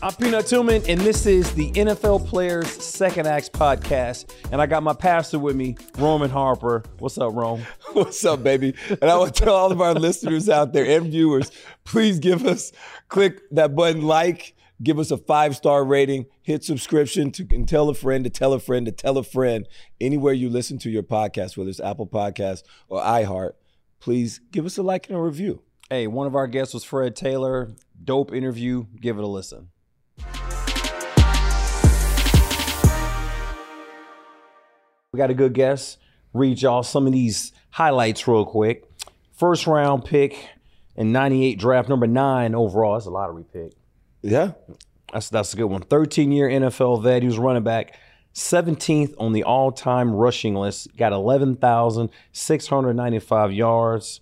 I'm Peanut Tillman, and this is the NFL Players Second Acts podcast. And I got my pastor with me, Roman Harper. What's up, Rome? What's up, baby? And I want to tell all of our listeners out there and viewers, please give us, click that button, like, give us a five star rating, hit subscription to and tell a friend to tell a friend to tell a friend. Anywhere you listen to your podcast, whether it's Apple Podcasts or iHeart, please give us a like and a review. Hey, one of our guests was Fred Taylor. Dope interview. Give it a listen. We got a good guest. Read y'all some of these highlights real quick. First round pick in 98 draft, number nine overall. That's a lottery pick. Yeah. That's that's a good one. 13 year NFL vet. He was running back 17th on the all time rushing list. Got 11,695 yards.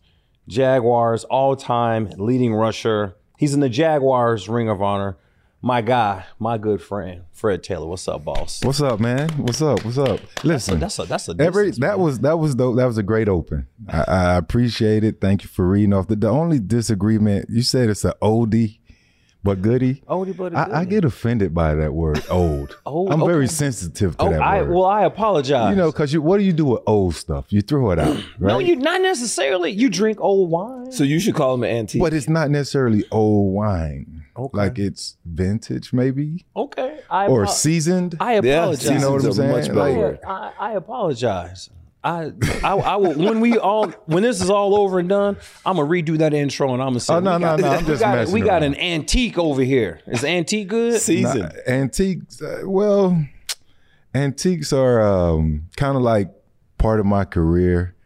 Jaguars all time leading rusher. He's in the Jaguars Ring of Honor. My guy, my good friend, Fred Taylor. What's up, boss? What's up, man? What's up? What's up? Listen, that's a that's a every distance, that man. was that was dope. That was a great open. I, I appreciate it. Thank you for reading off. The, the only disagreement you said it's an oldie, but goody, Oldie but a I, I goodie. get offended by that word old. Old, I'm very sensitive to Oh, that I word. well, I apologize. you know, because you what do you do with old stuff? You throw it out, right? no, you not necessarily. You drink old wine. So you should call him an antique. but it's not necessarily old wine. Okay. Like it's vintage, maybe, okay, I or apo- seasoned. I yeah, apologize. You know what I'm saying? much better Like- I, I apologize. I, I, I will when we all when this is all over and done, I'm gonna redo that intro and I'm gonna say, Oh, no, we no, got, no, I'm we just got, messing we got around. an antique over here. Is antique good? Season. Nah, antiques, uh, well, antiques are um, kind of like part of my career.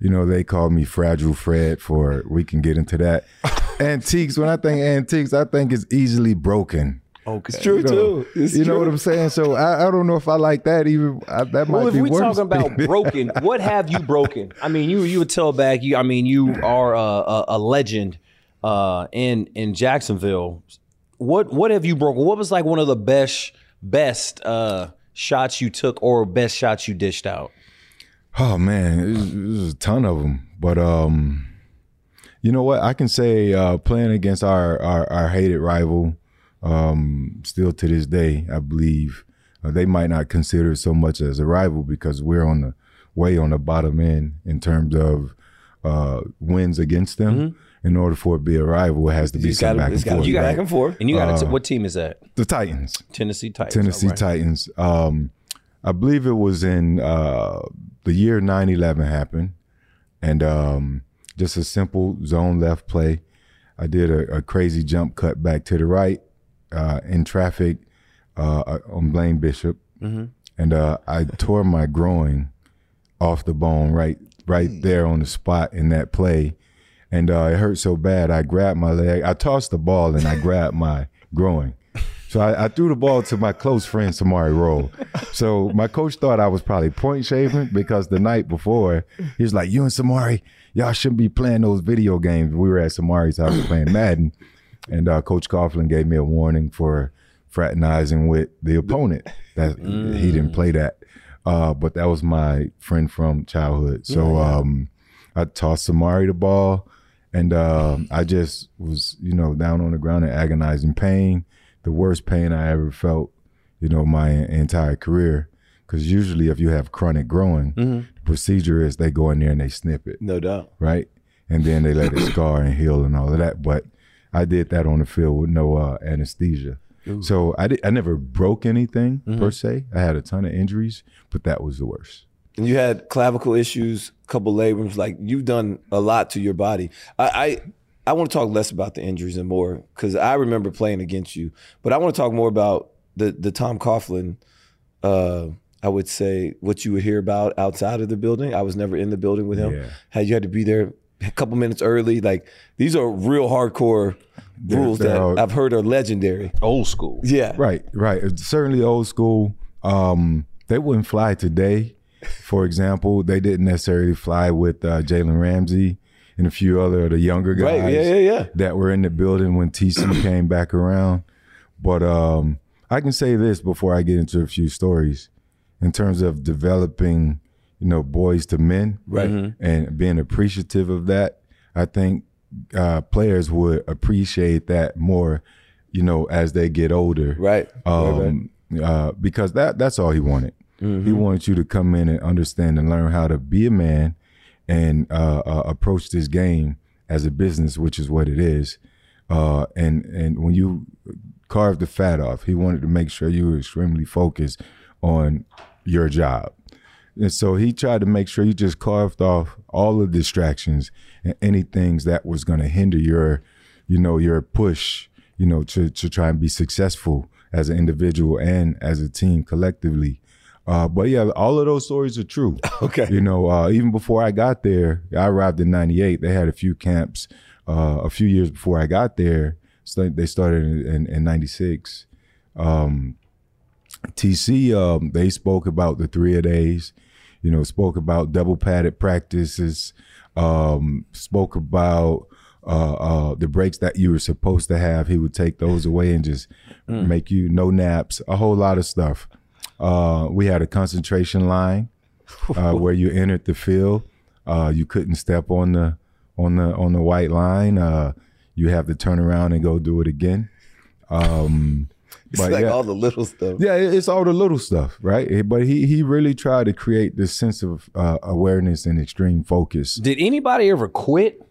You know, they call me Fragile Fred for, we can get into that. antiques, when I think antiques, I think it's easily broken. Okay. It's true You know, too. It's you know what I'm saying? So I, I don't know if I like that even. I, that might Well, if we're talking about broken, what have you broken? I mean, you you would tell back. You, I mean, you are a, a, a legend uh, in in Jacksonville. What what have you broken? What was like one of the best best uh, shots you took, or best shots you dished out? Oh man, there's, there's a ton of them. But um, you know what? I can say uh, playing against our our, our hated rival, um, still to this day, I believe uh, they might not consider it so much as a rival because we're on the way on the bottom end in terms of uh, wins against them. in order for it to be a rival, it has to be some gotta- back and gotta forth. be right? back and forth. And you got Uh, what team is that? The Titans. Tennessee Titans. Tennessee right. Titans. Um, I believe it was in uh, the year 9-11 happened, and um, just a simple zone left play. I did a, a crazy jump cut back to the right uh, in traffic uh, on Blaine Bishop, and uh, I tore my groin off the bone right right there on the spot in that play, and uh, it hurt so bad. I grabbed my leg. I tossed the ball and I grabbed my groin. So I, I threw the ball to my close friend Samari Rolle. So my coach thought I was probably point shaving because the night before he was like, "You and Samari, y'all shouldn't be playing those video games." We were at Samari's house playing Madden, and uh, Coach Coughlin gave me a warning for fraternizing with the opponent. That he didn't play that, uh, but that was my friend from childhood. So um, I tossed Samari the ball, and um, I just was, you know, down on the ground in agonizing pain, the worst pain I ever felt, you know, my entire career. Because usually, if you have chronic growing, the procedure is they go in there and they snip it No doubt. right? And then they let it scar and heal and all of that. But I did that on the field with no uh, anesthesia. So I did, I never broke anything per se. I had a ton of injuries, but that was the worst. And you had clavicle issues, couple labrums. Like you've done a lot to your body. I I, I want to talk less about the injuries and more because I remember playing against you. But I want to talk more about the the Tom Coughlin. Uh, I would say what you would hear about outside of the building. I was never in the building with him. Yeah. Had you had to be there a couple minutes early. Like these are real hardcore rules they're that all- I've heard are legendary. Old school. Yeah. Right, right. It's certainly old school. Um, they wouldn't fly today. For example, they didn't necessarily fly with uh, Jalen Ramsey and a few other of the younger guys Right. Yeah. Yeah. Yeah. that were in the building when TC came back around. But um, I can say this before I get into a few stories in terms of developing, you know, boys to men, Right. and being appreciative of that. I think uh, players would appreciate that more, you know, as they get older, Right. right, right. um, Uh, because that that's all he wanted. He wanted you to come in and understand and learn how to be a man and uh, uh, approach this game as a business, which is what it is. Uh, and and when you carve the fat off, he wanted to make sure you were extremely focused on your job. And so he tried to make sure you just carved off all the distractions and any things that was going to hinder your, you know, your push, you know, to to try and be successful as an individual and as a team collectively. Uh, but yeah, all of those stories are true. Okay. You know, uh, even before I got there, I arrived in '98. They had a few camps uh, a few years before I got there. So they started in, in, in '96. Um, TC, um, they spoke about the three a days, you know, spoke about double padded practices, um, spoke about uh, uh, the breaks that you were supposed to have. He would take those away and just make you no naps, a whole lot of stuff. Uh, we had a concentration line uh, where you entered the field. Uh, you couldn't step on the on the on the white line. Uh, you have to turn around and go do it again. Um, It's but like yeah. all the little stuff. Yeah, it's all the little stuff, right? Eh, But he he really tried to create this sense of uh, awareness and extreme focus. Did anybody ever quit?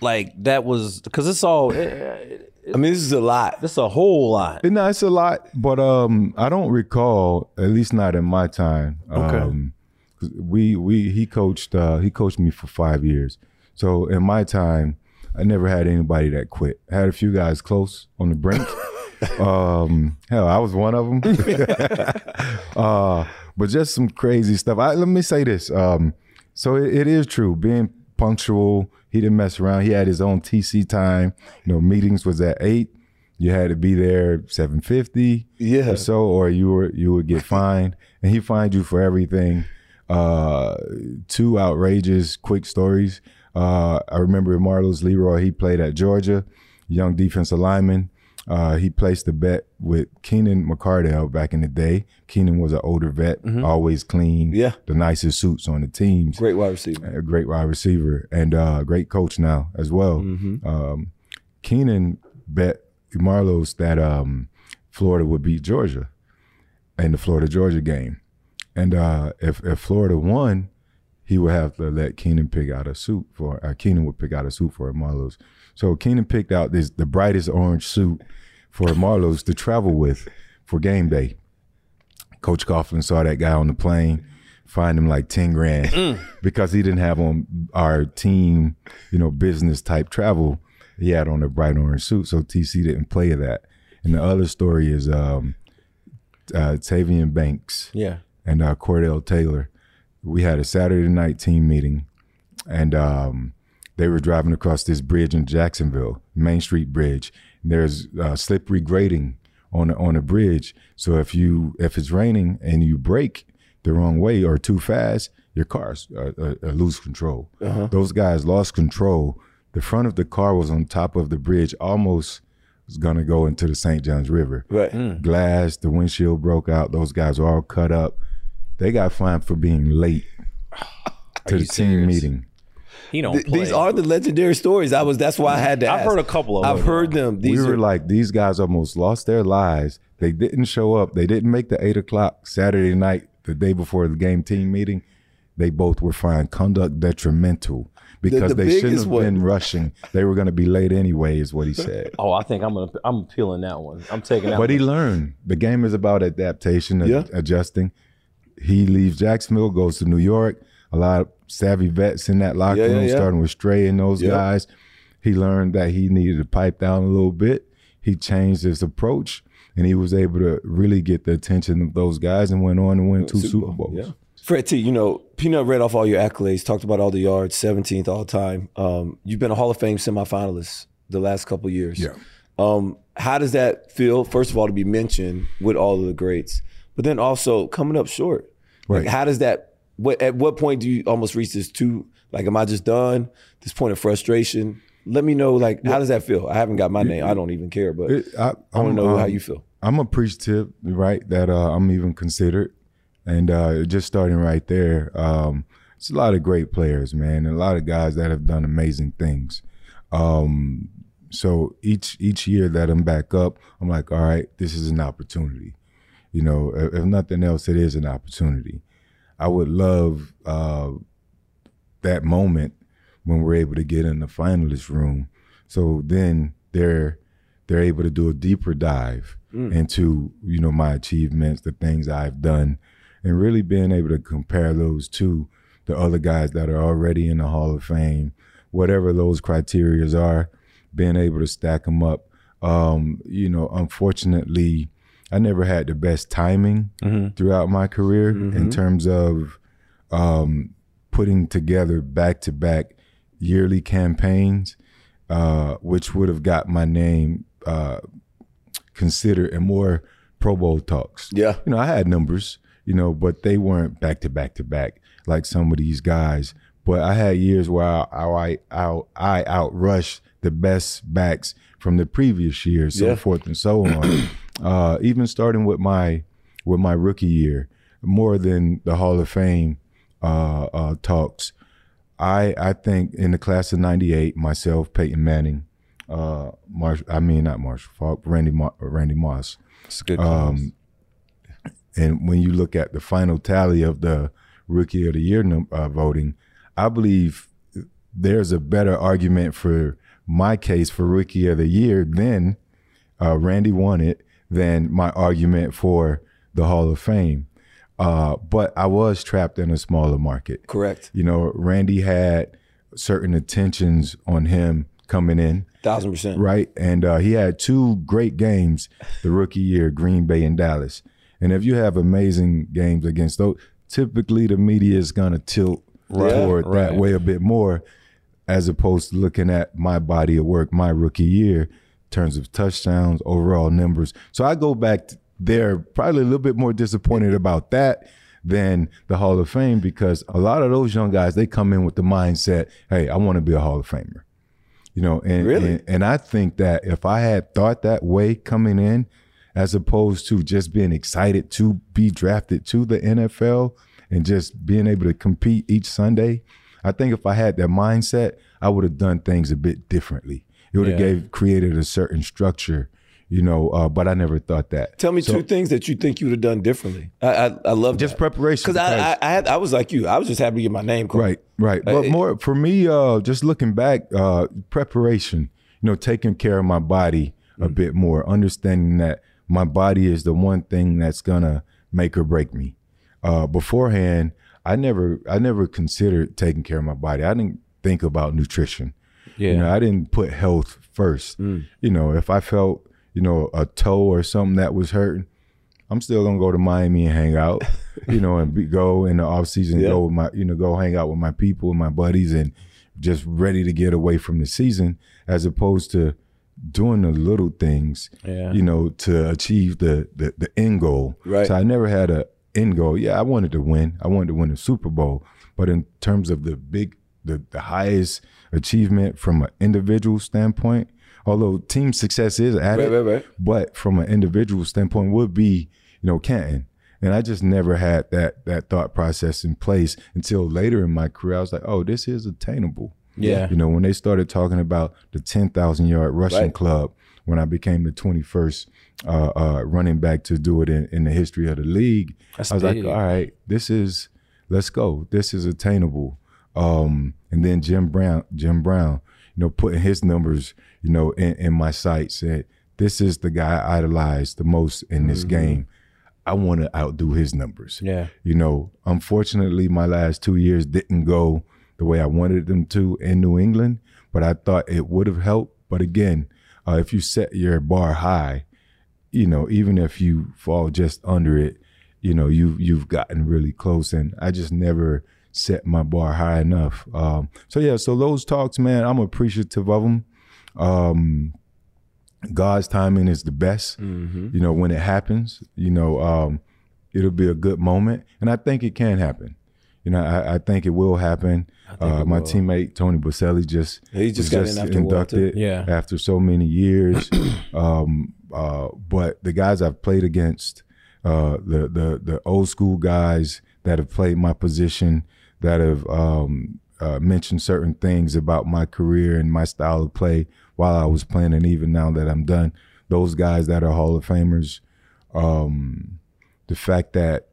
Like that was because it's all eh, I mean, this is a lot. it's a whole lot. And no, it's a lot, but um, I don't recall, at least not in my time. Okay. Um, 'cause we we he coached uh, he coached me for five years, so in my time, I never had anybody that quit. I had a few guys close on the brink. um, hell, I was one of them. uh, but just some crazy stuff. I, let me say this. Um, so it, it is true. Being punctual, he didn't mess around. He had his own TC time. You know, meetings was at eight. You had to be there seven fifty. Yeah. Or so, or you were you would get fined, and he fined you for everything. Uh, two outrageous quick stories. Uh, I remember Marlos Leroy. He played at Georgia, young defensive lineman. Uh, he placed a bet with Keenan McCardell back in the day. Keenan was an older vet, always clean, Yeah. the nicest suits on the teams Great wide receiver. a great wide receiver and uh, great coach now as well. Um, Keenan bet Marlos that um, Florida would beat Georgia in the Florida Georgia game, and uh, if if Florida won, he would have to let Keenan pick out a suit for. Uh, Keenan would pick out a suit for Marlos. So Keenan picked out this the brightest orange suit for Marlos to travel with for game day. Coach Coughlin saw that guy on the plane, fined him like ten grand because he didn't have on our team, you know, business type travel. He had on a bright orange suit, so TC didn't play that. And the other story is um, uh, Tavian Banks Yeah. and uh, Cordell Taylor. We had a Saturday night team meeting, and um, they were driving across this bridge in Jacksonville, Main Street Bridge. And there's uh, slippery grading on the, on the bridge, so if you if it's raining and you brake the wrong way or too fast, your car's uh, uh, uh, lose control. Those guys lost control. The front of the car was on top of the bridge, almost was gonna go into the St. Johns River Right. glass, the windshield broke out. Those guys were all cut up. They got fined for being late to you the team serious? meeting. He don't Th- play. these are the legendary stories. I was. That's why I had to. I've ask. heard a couple of I've them. heard them. These we were are like, these guys almost lost their lives. They didn't show up. They didn't make the eight o'clock Saturday night, the day before the game team meeting. They both were fined conduct detrimental because the they shouldn't have one- been rushing. They were going to be late anyway, is what he said. Oh, I think I'm gonna I'm peeling that one. I'm taking that But he learned. The game is about adaptation and Yeah. adjusting. He leaves Jacksonville, goes to New York. A lot of savvy vets in that locker Yeah, yeah, room, yeah. starting with Stray and those Yeah. guys. He learned that he needed to pipe down a little bit. He changed his approach, and he was able to really get the attention of those guys and went on to win two Super Bowls. Yeah. Fred T, you know, Peanut read off all your accolades, talked about all the yards, 17th all time. Um, you've been a Hall of Fame semifinalist the last couple years. Yeah. Um, how does that feel, first of all, to be mentioned with all of the greats, but then also coming up short? Like, Right. how does that, what, at what point do you almost reach this too, like, am I just done? This point of frustration? Let me know, like, how does that feel? I haven't got my name. I don't even care, but It- I, I want to know how um, you feel. I'm appreciative, right, that uh, I'm even considered, and uh, just starting right there. Um, it's a lot of great players, man, and a lot of guys that have done amazing things. Um, so each each year that I'm back up, I'm like, all right, this is an opportunity. You know, if, if nothing else, it is an opportunity. I would love uh, that moment when we're able to get in the finalist room. So then they're they're able to do a deeper dive into you know my achievements, the things I've done, and really being able to compare those to the other guys that are already in the Hall of Fame, whatever those criterias are, being able to stack them up. Um, you know, unfortunately, I never had the best timing throughout my career in terms of um, putting together back to back yearly campaigns, uh, which would have got my name uh, considered in more Pro Bowl talks. Yeah. You know, I had numbers, you know, but they weren't back to back to back like some of these guys. But I had years where I I I, I outrushed the best backs from the previous year, so Yeah. forth and so on. uh, even starting with my with my rookie year, more than the Hall of Fame uh, uh, talks. I I think in the class of '98, myself, Peyton Manning, uh, Marsh, I mean not Marshall Faulk, Randy Mar- Randy Moss, It's a good um, and when you look at the final tally of the Rookie of the Year uh, voting, I believe there's a better argument for my case for Rookie of the Year than uh, Randy won it than my argument for the Hall of Fame. Uh, but I was trapped in a smaller market. Correct. You know, Randy had certain attentions on him coming in Thousand percent. right? And uh, he had two great games the rookie year, Green Bay and Dallas. And if you have amazing games against those, typically the media is going to tilt toward that way a bit more, as opposed to looking at my body of work, my rookie year, in terms of touchdowns, overall numbers. So I go back there, probably a little bit more disappointed about that than the Hall of Fame because a lot of those young guys they come in with the mindset, "Hey, I want to be a Hall of Famer." You know, and, Really? and and I think that if I had thought that way coming in, as opposed to just being excited to be drafted to the NFL and just being able to compete each Sunday, I think if I had that mindset, I would have done things a bit differently. It would have Yeah. gave created a certain structure, You know, uh, but I never thought that. Tell me So- two things that you think you would have done differently. I I, I love Just that. preparation, because I, I I had I was like you. I was just happy to get my name called. Right, right. Uh, But it- more for me, uh, just looking back, uh, preparation. You know, taking care of my body a bit more, understanding that my body is the one thing that's gonna make or break me. Uh, beforehand, I never, I never considered taking care of my body. I didn't think about nutrition. Yeah. You know, I didn't put health first. Mm. You know, if I felt, you know, a toe or something that was hurting, I'm still gonna go to Miami and hang out, you know, and be, go in the off season, Yeah. go with my, you know, go hang out with my people and my buddies, and just ready to get away from the season, as opposed to doing the little things, Yeah. you know, to achieve the the, the end goal. Right. So I never had a end goal. Yeah, I wanted to win. I wanted to win the Super Bowl, but in terms of the big, the the highest achievement from an individual standpoint, although team success is added, Right, right, right. but from an individual standpoint would be you know Canton. And I just never had that that thought process in place until later in my career. I was like, oh, this is attainable. Yeah. You know, when they started talking about the 10,000 yard rushing Right. club, when I became the 21st uh, uh, running back to do it in, in the history of the league, That's I was big. like, all right, this is, let's go. This is attainable. Um, and then Jim Brown, Jim Brown, you know, putting his numbers, you know, in, in my sight said, this is the guy I idolized the most in this game. I want to outdo his numbers. Yeah. You know, unfortunately, my last two years didn't go the way I wanted them to in New England, but I thought it would have helped. But again, uh, if you set your bar high, you know, even if you fall just under it, you know, you've you've gotten really close. And I just never set my bar high enough. Um, so yeah, so those talks, man, I'm appreciative of them. Um, God's timing is the best. You know, when it happens, you know, um, it'll be a good moment, and I think it can happen. You know, I, I think it will happen. Uh, my teammate Tony Boselli just He just got in after a while, too. inducted Yeah. after so many years. um, uh, but the guys I've played against, uh, the the the old school guys that have played my position, that have um, uh, mentioned certain things about my career and my style of play while I was playing, and even now that I'm done, those guys that are Hall of Famers, um, the fact that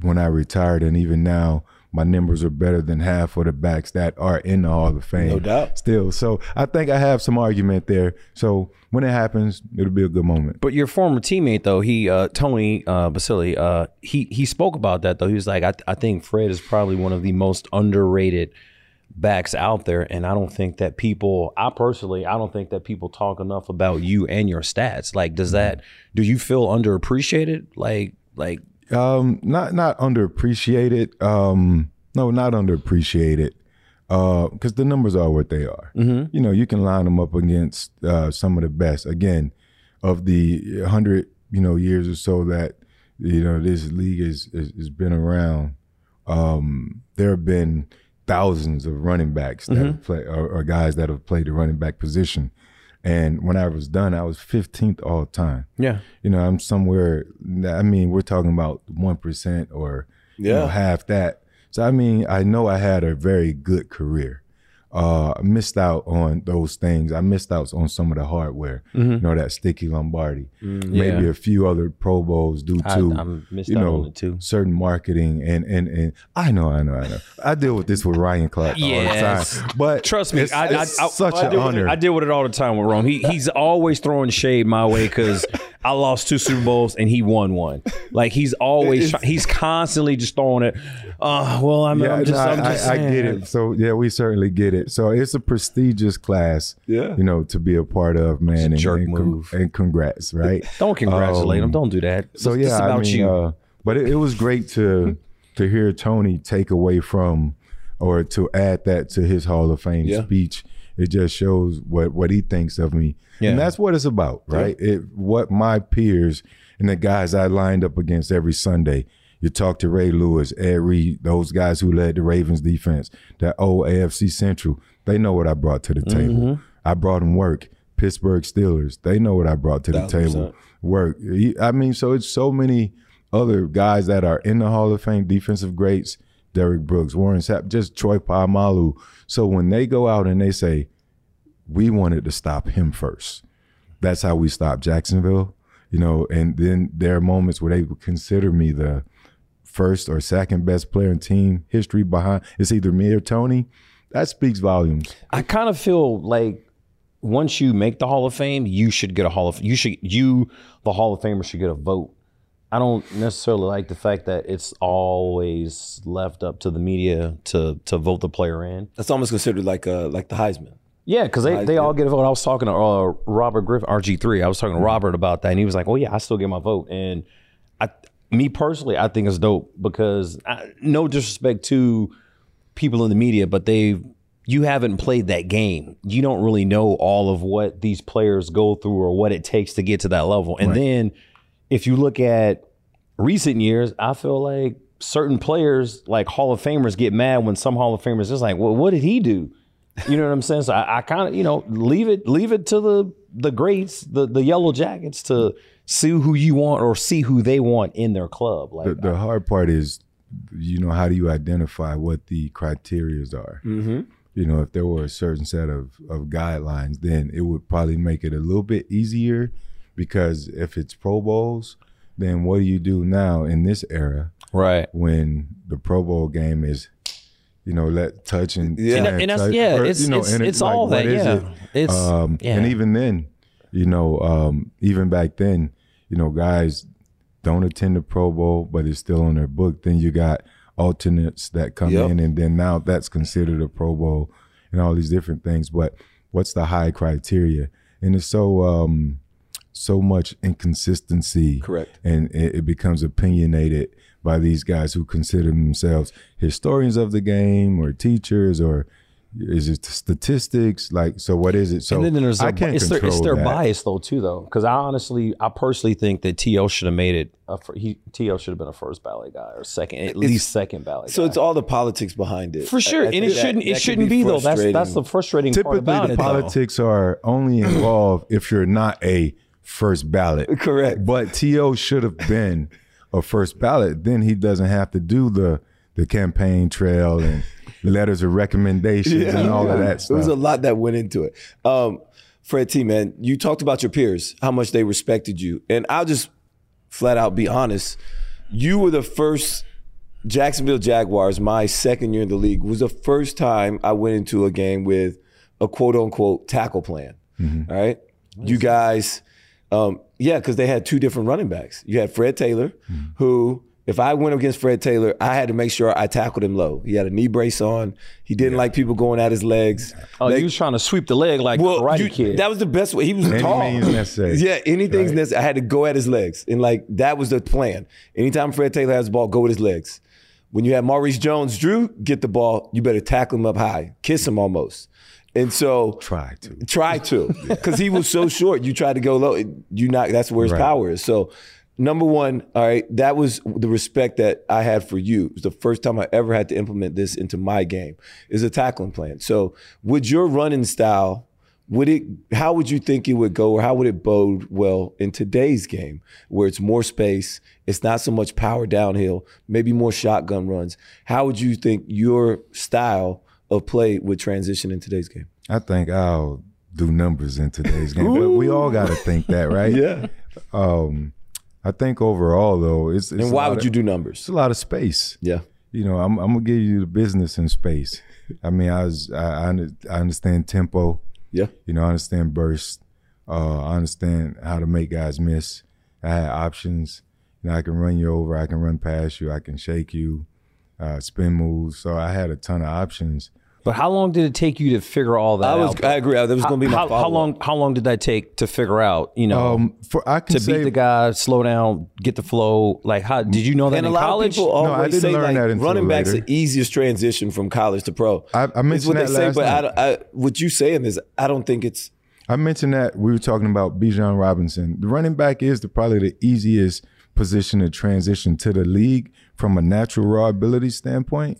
when I retired and even now my numbers are better than half of the backs that are in the Hall of Fame. No doubt. Still. So I think I have some argument there. So when it happens, it'll be a good moment. But your former teammate though, he uh, Tony uh, Boselli, uh, he he spoke about that though. He was like, I, I think Fred is probably one of the most underrated backs out there, and I don't think that people, I personally, I don't think that people talk enough about you and your stats. Like, does that? Do you feel underappreciated? Like, like Um, not not underappreciated. Um, no, not underappreciated. Uh, because the numbers are what they are. You know, you can line them up against uh, some of the best. Again, of the hundred, you know, years or so that you know this league has has, has been around. Um, there have been thousands of running backs that have played, or, or guys that have played the running back position. And when I was done, I was 15th all time yeah, you know, I'm somewhere. I mean, we're talking about one percent or you know, half that. So I mean, I know I had a very good career. Uh, missed out on those things. I missed out on some of the hardware. You know, that sticky Lombardi, maybe yeah. a few other Pro Bowls due I- to I'm missed you out know on it too. certain marketing and and and I know, I know, I know. I deal with this with Ryan Clark Yes. all the time. But Trust me, it's, I, I, it's I, such I an with it- honor. I deal with it all the time with Rome. He he's always throwing shade my way because I lost two Super Bowls and he won one. Like he's always try, he's constantly just throwing it. Uh, well, I'm, I'm just, no, I'm just I, I get it. So yeah, we certainly get it. So it's a prestigious class, Yeah. you know, to be a part of, man. and, jerk and, move. and congrats, right? Don't congratulate Um, him. Don't do that. So This- this yeah, is about I mean, you. Uh, but it, it was great to to hear Tony take away from or to add that to his Hall of Fame Yeah. speech. It just shows what what he thinks of me, Yeah. and that's what it's about, right? It what my peers and the guys I lined up against every Sunday. You talk to Ray Lewis, Ed Reed, those guys who led the Ravens defense, that old AFC Central. They know what I brought to the mm-hmm. table. I brought them work. Pittsburgh Steelers, they know what I brought to the Thousand table work. I mean, so it's so many other guys that are in the Hall of Fame, defensive greats, Derrick Brooks, Warren Sapp, just Troy Polamalu. So when they go out and they say, we wanted to stop him first, that's how we stopped Jacksonville. You know, and then there are moments where they would consider me the first or second best player in team history behind. It's either me or Tony. That speaks volumes. I kind of feel like once you make the Hall of Fame, you should get a Hall of you should you the Hall of Famer should get a vote. I don't necessarily like the fact that it's always left up to the media to to vote the player in. That's almost considered like uh like the Heisman. Yeah, because they, they all get a vote. I was talking to uh, Robert Griffin, RG3. I was talking to Mm-hmm. Robert about that, and he was like, "Oh yeah, I still get my vote." And I, me personally, I think it's dope because I, no disrespect to people in the media, but they you haven't played that game. You don't really know all of what these players go through or what it takes to get to that level. And then if you look at recent years, I feel like certain players, like Hall of Famers, get mad when some Hall of Famers just like, well, what did he do? You know what I'm saying? So I, I kind of, you know, leave it, leave it to the the greats, the the yellow jackets to see who you want or see who they want in their club. Like The, the hard part is, you know, how do you identify what the criterias are? Mm-hmm. You know, if there were a certain set of, of guidelines, then it would probably make it a little bit easier because if it's Pro Bowls, then what do you do now in this era right. when the Pro Bowl game is, you know, let touch and Yeah. And, and that's touch- yeah, or, it's you know, it's, and it's like, all what that. is Yeah, it? it's Um, yeah. And even then, you know, um, even back then, you know, guys don't attend the Pro Bowl, but it's still on their book. Then you got alternates that come Yep. in, and then now that's considered a Pro Bowl and all these different things. But what's the high criteria? And it's so um, so much inconsistency, Correct. And it, it becomes opinionated by these guys who consider themselves historians of the game or teachers or is it statistics? Like, so what is it? So and then there's I can't it's their, it's their that. bias though too though because I honestly I personally think that T.O. should have made it a, he T.O. should have been a first ballot guy or second at least second ballot. So guy. it's all the politics behind it. for sure, I- I and it that- shouldn't that it shouldn't be, though. That's that's the frustrating. frustrating part Typically, about the it. though. politics are only involved if you're not a first ballot. Correct. But T.O. should have been a first ballot. Then he doesn't have to do the the campaign trail and letters of recommendations and all of that stuff. There was a lot that went into it. Um, Fred T, man, you talked about your peers, how much they respected you. And I'll just flat out be honest. You were the first Jacksonville Jaguars, my second year in the league, was the first time I went into a game with a quote unquote tackle plan. Mm-hmm. All right. You guys, um, yeah, because they had two different running backs. You had Fred Taylor, Mm-hmm. who, if I went against Fred Taylor, I had to make sure I tackled him low. He had a knee brace on. He didn't like people going at his legs. Oh, They- you was trying to sweep the leg like well, Karate you- Kid. that was the best way. He was Any tall. means necessary. Yeah, anything's Right. necessary. I had to go at his legs, and like that was the plan. Anytime Fred Taylor has the ball, go with his legs. When you have Maurice Jones-Drew get the ball, you better tackle him up high, kiss him almost. And so Try to. try to because he was so short. You tried to go low. You not. That's where his Right. power is. So. Number one, all right, that was the respect that I had for you. It was the first time I ever had to implement this into my game. Is a tackling plan. So, would your running style would it how would you think it would go or how would it bode well in today's game where it's more space it's not so much power downhill maybe more shotgun runs how would you think your style of play would transition in today's game I think I'll do numbers in today's game. But we all got to think that, right? yeah Um, I think overall, though, it's, it's and why would of- you do numbers? It's a lot of space. yeah you know, I'm, I'm gonna give you the business in space. I mean, I was, I, I I understand tempo. yeah You know, I understand burst. Uh, I understand how to make guys miss. I had options. You know, I can run you over. I can run past you. I can shake you, uh, spin moves. So I had a ton of options. but how long did it take you to figure all that i was out? i agree that was going to be my how, how long how long did that take to figure out? You know, Um, for I can to say beat the guy, slow down, get the flow. Like, how did you know that and a in lot college? of people No, I always didn't say learn like that until running back's later. the easiest transition from college to pro. I- I It's mentioned what they that say, last but I, night. don't- I, what you saying is I don't think it's I mentioned that we were talking about Bijan Robinson. The running back is the probably the easiest position to transition to the league from a natural raw ability standpoint.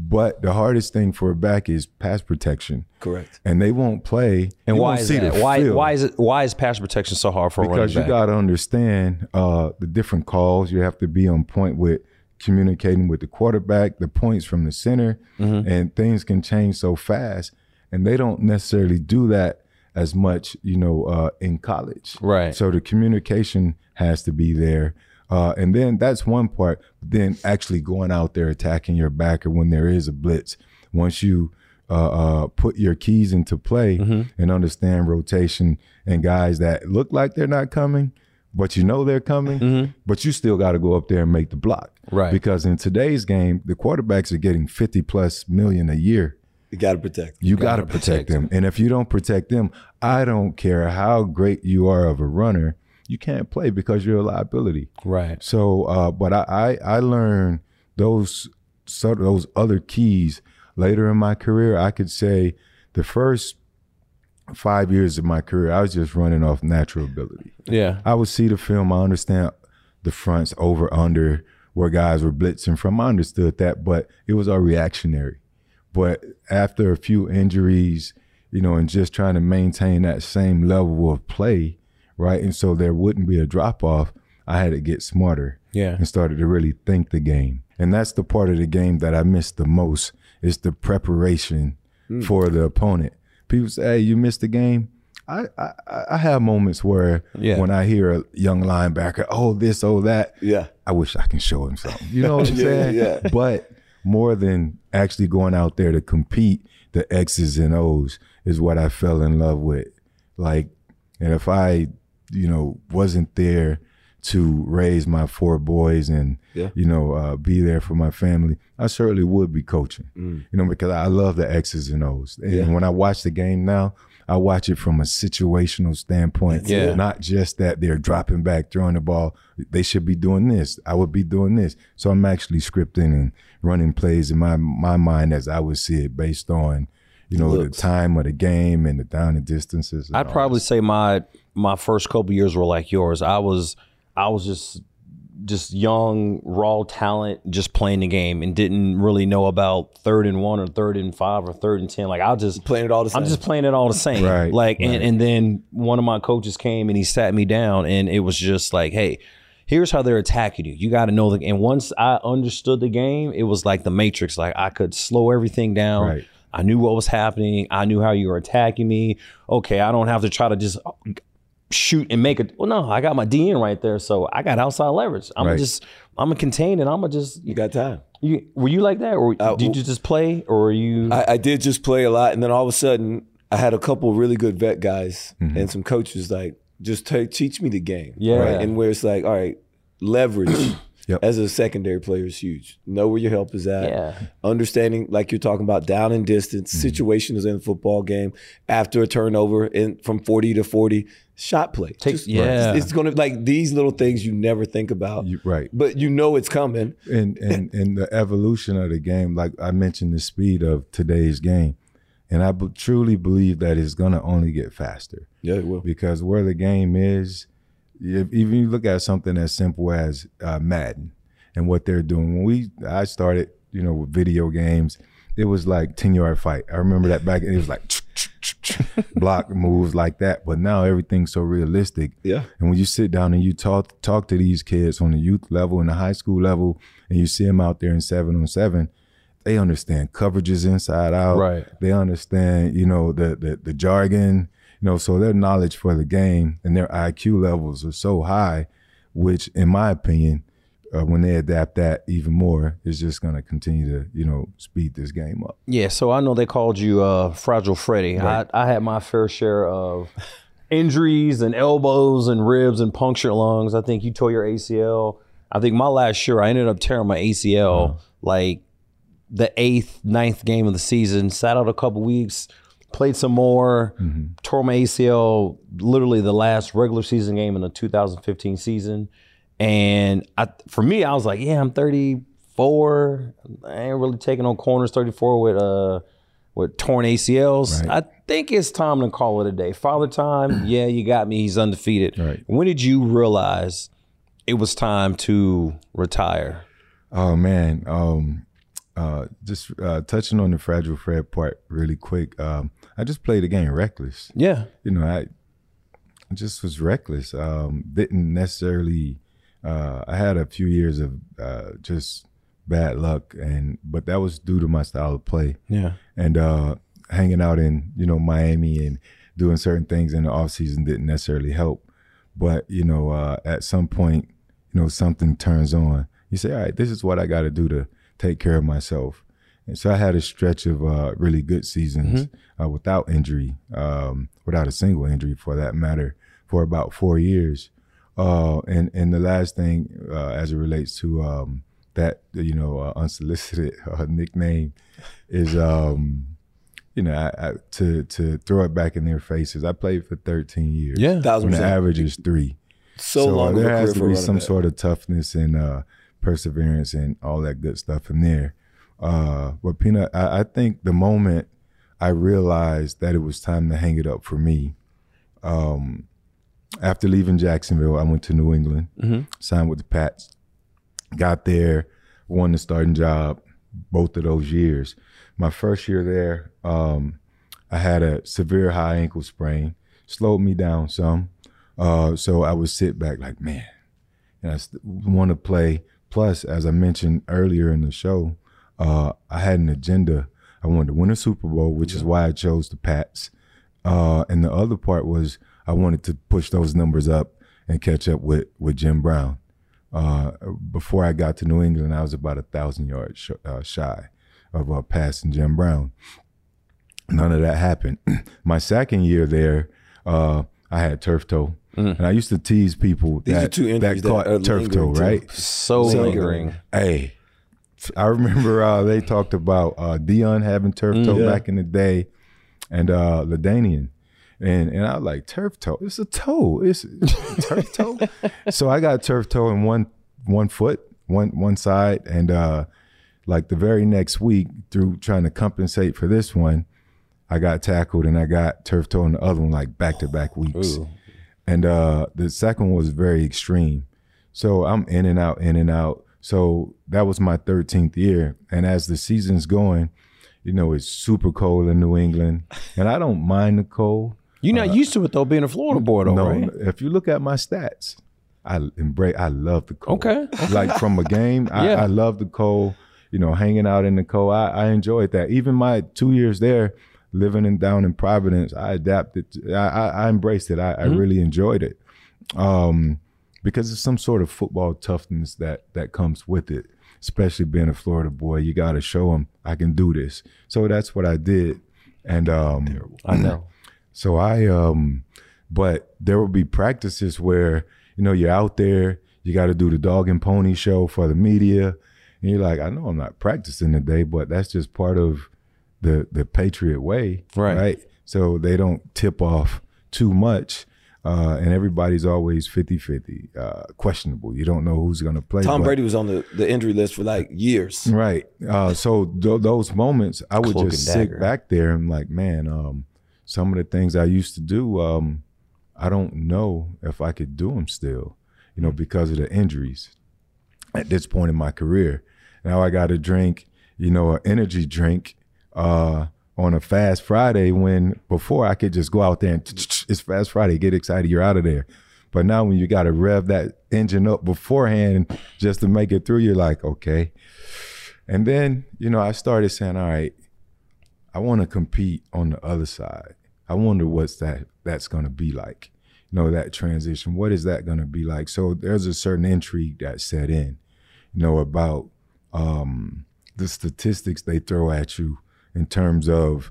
But the hardest thing for a back is pass protection. correct. And they won't play. and why is that? Why field why is it why is pass protection so hard for a Because you got to understand uh, the different calls. You have to be on point with communicating with the quarterback, the points from the center, Mm-hmm. and things can change so fast. And they don't necessarily do that as much, you know, uh, in college. Right. So the communication has to be there. Uh, and then that's one part. Then actually going out there attacking your backer when there is a blitz. Once you uh, uh, put your keys into play Mm-hmm. and understand rotation and guys that look like they're not coming, but you know they're coming, but you still got to go up there and make the block. Mm-hmm. Right. Because in today's game, the quarterbacks are getting 50 plus million a year. You got to protect. Them. You got to protect them. And if you don't protect them, I don't care how great you are of a runner, you can't play because you're a liability. Right. So, uh, but I, I I learned those sort of those other keys later in my career. I could say the first five years of my career, I was just running off natural ability. Yeah. I would see the film. I understand the fronts over under where guys were blitzing from. I understood that, but it was all reactionary. But after a few injuries, you know, and just trying to maintain that same level of play, right? And so there wouldn't be a drop off. I had to get smarter Yeah. and started to really think the game. And that's the part of the game that I miss the most is the preparation hmm. for the opponent. People say, "Hey, you missed the game." I, I I have moments where Yeah. when I hear a young linebacker, oh this, oh that, Yeah. I wish I can show him something. You know what I'm Yeah, saying? yeah. But more than actually going out there to compete, the X's and O's is what I fell in love with. Like, and if I, you know, wasn't there to raise my four boys and Yeah. you know uh, be there for my family, I certainly would be coaching. You know, because I love the X's and O's. And Yeah. when I watch the game now, I watch it from a situational standpoint. Yeah. Not just that they're dropping back, throwing the ball. They should be doing this. I would be doing this. So I'm actually scripting and running plays in my my mind as I would see it based on, you know, Looks. the time of the game and the down and distances. and I'd probably that. say my my first couple years were like yours. I was I was just just young, raw talent, just playing the game and didn't really know about third and one or third and five or third and ten. Like I just Playing it all the same. I'm just playing it all the same. Right, Like and, and then one of my coaches came and he sat me down and it was just like, hey, here's how they're attacking you. You got to know the and once I understood the game, it was like the matrix. Like I could slow everything down. Right. I knew what was happening. I knew how you were attacking me. Okay, I don't have to try to just shoot and make it. Well, no, I got my DN right there, so I got outside leverage. I'm Right. just, I'm gonna contain and I'm gonna just. you got time. You, were you like that, or Uh, did you just play, or were you? I, I did just play a lot, and then all of a sudden, I had a couple really good vet guys and some coaches like just take, teach me the game. Yeah. right? and where it's like, all right, leverage Yep. as a secondary player is huge. Know where your help is at. Yeah. Understanding, like you're talking about, down and distance, mm-hmm. situations in the football game after a turnover and from 40 to 40, shot play. Take- yeah. It's, it's going to like these little things you never think about, You- right. but you know it's coming. and and and the evolution of the game like i mentioned the speed of today's game and i b- truly believe that it's going to only get faster Yeah, it will. because where the game is if, even you look at something as simple as uh, madden and what they're doing when we i started you know with video games it was like 10 yard fight i remember that back and it was like block moves like that but now everything's so realistic Yeah. and when you sit down and you talk talk to these kids on the youth level and the high school level, and you see them out there in seven on seven, they understand coverages inside out. Right. They understand, you know, the the, the jargon. You know, so their knowledge for the game and their IQ levels are so high, which, in my opinion, uh, when they adapt that even more, is just going to continue to, you know, speed this game up. Yeah, so I know they called you uh, Fragile Freddy. I, I had my fair share of injuries and elbows and ribs and punctured lungs. I think you tore your ACL. I think my last year I ended up tearing my ACL like the eighth, ninth game of the season. Sat out a couple weeks, played some more, tore my ACL literally the last regular season game in the 2015 season. And I, for me, I was like, yeah, I'm 34. I ain't really taking on corners 34 with uh with torn ACLs. Right. I think it's time to call it a day. Father time, yeah, you got me. He's undefeated. Right. When did you realize it was time to retire? Oh man, um, uh, just uh, touching on the fragile Fred part really quick. Um, I just played the game reckless. Yeah. You know, I just was reckless. Um, didn't necessarily. Uh, I had a few years of uh, just bad luck, and but that was due to my style of play Yeah. and uh, hanging out in you know Miami and doing certain things in the off season didn't necessarily help. But you know, uh, at some point, you know, something turns on. You say, all right, this is what I got to do to take care of myself. And so I had a stretch of uh, really good seasons uh, without injury, um, without a single injury for that matter, for about four years. Uh, and and the last thing, uh, as it relates to um, that, you know, uh, unsolicited uh, nickname, is um, you know, I, I, to to throw it back in their faces. I played for 13 years. Yeah. Thousand when the average is three. So, long. of there has to be some sort of toughness and uh, perseverance and all that good stuff in there. Uh, but Peanut, I, I think the moment I realized that it was time to hang it up for me, um, after leaving Jacksonville, I went to New England, signed with the Pats, got there, won the starting job both of those years. My first year there, um, I had a severe high ankle sprain, slowed me down some. Uh, so I would sit back like, man, and I st- want to play. Plus, as I mentioned earlier in the show, uh, I had an agenda. I wanted to win a Super Bowl, which is why I chose the Pats. Uh, and the other part was I wanted to push those numbers up and catch up with with Jim Brown. Uh, before I got to New England, I was about a thousand yards sh- uh, shy of uh, passing Jim Brown. None of that happened. My second year there, uh, I had turf toe, and I used to tease people These are that, two that that caught are turf toe, right? So So- lingering. Hey, I remember uh, they talked about uh, Dion having turf toe Mm, yeah. back in the day, and uh, LaDainian, and and I was like turf toe. It's a toe. It's turf toe. So I got turf toe in one one foot, one one side, and uh, like the very next week, through trying to compensate for this one, I got tackled and I got turf toe in the other one, like back to back weeks. And uh, the second one was very extreme. So I'm in and out, in and out. So that was my 13th year. And as the season's going, you know, it's super cold in New England. And I don't mind the cold. You're not used to it though, being a Florida boy though, no, right? if you look at my stats, I embrace. I love the cold. Okay, like from a game, I, Yeah. I love the cold. You know, hanging out in the cold. I, I enjoyed that. Even my two years there, living in down in Providence, I adapted. to- I, I, I embraced it. I, I really enjoyed it, um, because it's some sort of football toughness that that comes with it. Especially being a Florida boy, you got to show them I can do this. So that's what I did, and um, I know. so I um but there will be practices where, you know, you're out there, you gotta do the dog and pony show for the media. And you're like, I know I'm not practicing today, but that's just part of the the Patriot way. Right. So they don't tip off too much. Uh, and everybody's always 50-50, uh, questionable. You don't know who's gonna play. Tom but- Brady was on the, the injury list for like years. Right. Uh, so th- those moments, I would Cloak just sit back there and like, man, um, some of the things I used to do, um, I don't know if I could do them still, you know, because of the injuries at this point in my career. Now I got to drink, you know, an energy drink uh, on a fast Friday when before I could just go out there and it's fast Friday, get excited, you're out of there. But now when you got to rev that engine up beforehand just to make it through, you're like, okay. And then, you know, I started saying, all right, I want to compete on the other side. I wonder what's that that's going to be like. You know, that transition. What is that going to be like? So there's a certain intrigue that set in, you know, about um, the statistics they throw at you in terms of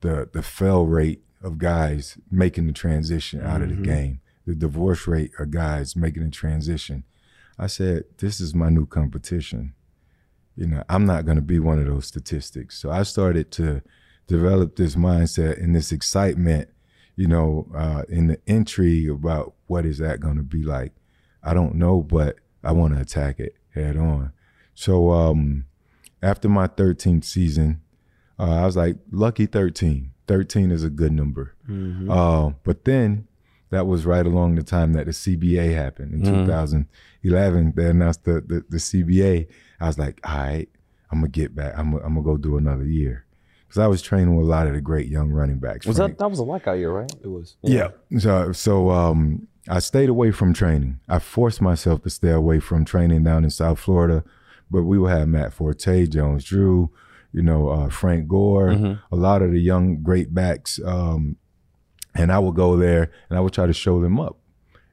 the the fail rate of guys making the transition out of the game, the divorce rate of guys making the transition. I said, this is my new competition you know, I'm not going to be one of those statistics. So I started to develop this mindset and this excitement, you know, uh, in the intrigue about what is that going to be like. I don't know, but I want to attack it head on. So um, after my 13th season, uh, I was like, lucky 13. 13 is a good number. Uh, but then that was right along the time that the CBA happened in 2011. They announced the, the, the CBA. I was like, all right, I'm gonna get back. I'm gonna, I'm gonna go do another year because I was training with a lot of the great young running backs. Was Frank- that that was a lockout year, right? It was. yeah. So so um I stayed away from training. I forced myself to stay away from training down in South Florida. But we would have Matt Forte, Jones-Drew, you know, uh, Frank Gore, a lot of the young great backs um, and I would go there and I would try to show them up,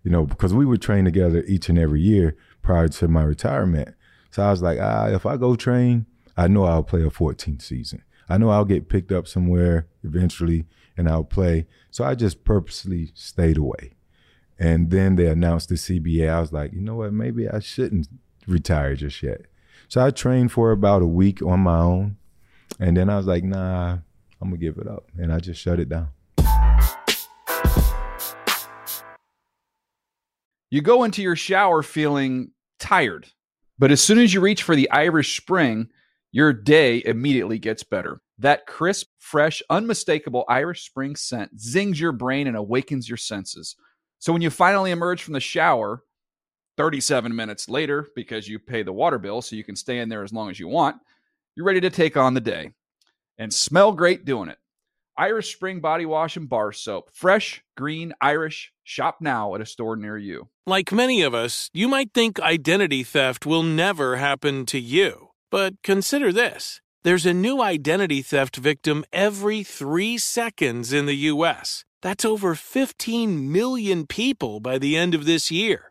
you know, because we would train together each and every year prior to my retirement. So I was like, ah, if I go train, I know I'll play a 14th season. I know I'll get picked up somewhere eventually and I'll play. So I just purposely stayed away. And then they announced the CBA. I was like, you know what? Maybe I shouldn't retire just yet. So I trained for about a week on my own. And then I was like, nah, I'm to give it up. And I just shut it down. You go into your shower feeling tired, but as soon as you reach for the Irish Spring, your day immediately gets better. That crisp, fresh, unmistakable Irish Spring scent zings your brain and awakens your senses. So when you finally emerge from the shower, 37 minutes later, because you pay the water bill so you can stay in there as long as you want, you're ready to take on the day and smell great doing it. Irish Spring Body Wash and Bar Soap. Fresh, green, Irish. Shop now at a store near you. Like many of us, you might think identity theft will never happen to you. But consider this there's a new identity theft victim every three seconds in the U.S. That's over 15 million people by the end of this year,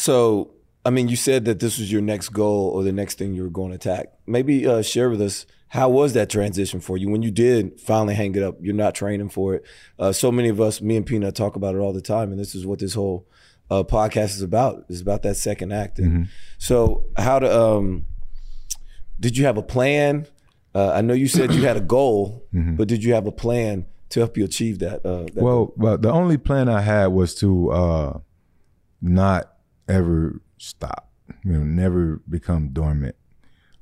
So, I mean, you said that this was your next goal or the next thing you were going to attack. Maybe uh, share with us how was that transition for you when you did finally hang it up? You're not training for it. Uh, so many of us, me and Peanut, talk about it all the time, and this is what this whole uh, podcast is about. It's about that second act. And so, how to? Um, did you have a plan? Uh, I know you said you had a goal, but did you have a plan to help you achieve that? Uh, that Well, but the only plan I had was to uh, not ever stop. You know, never become dormant.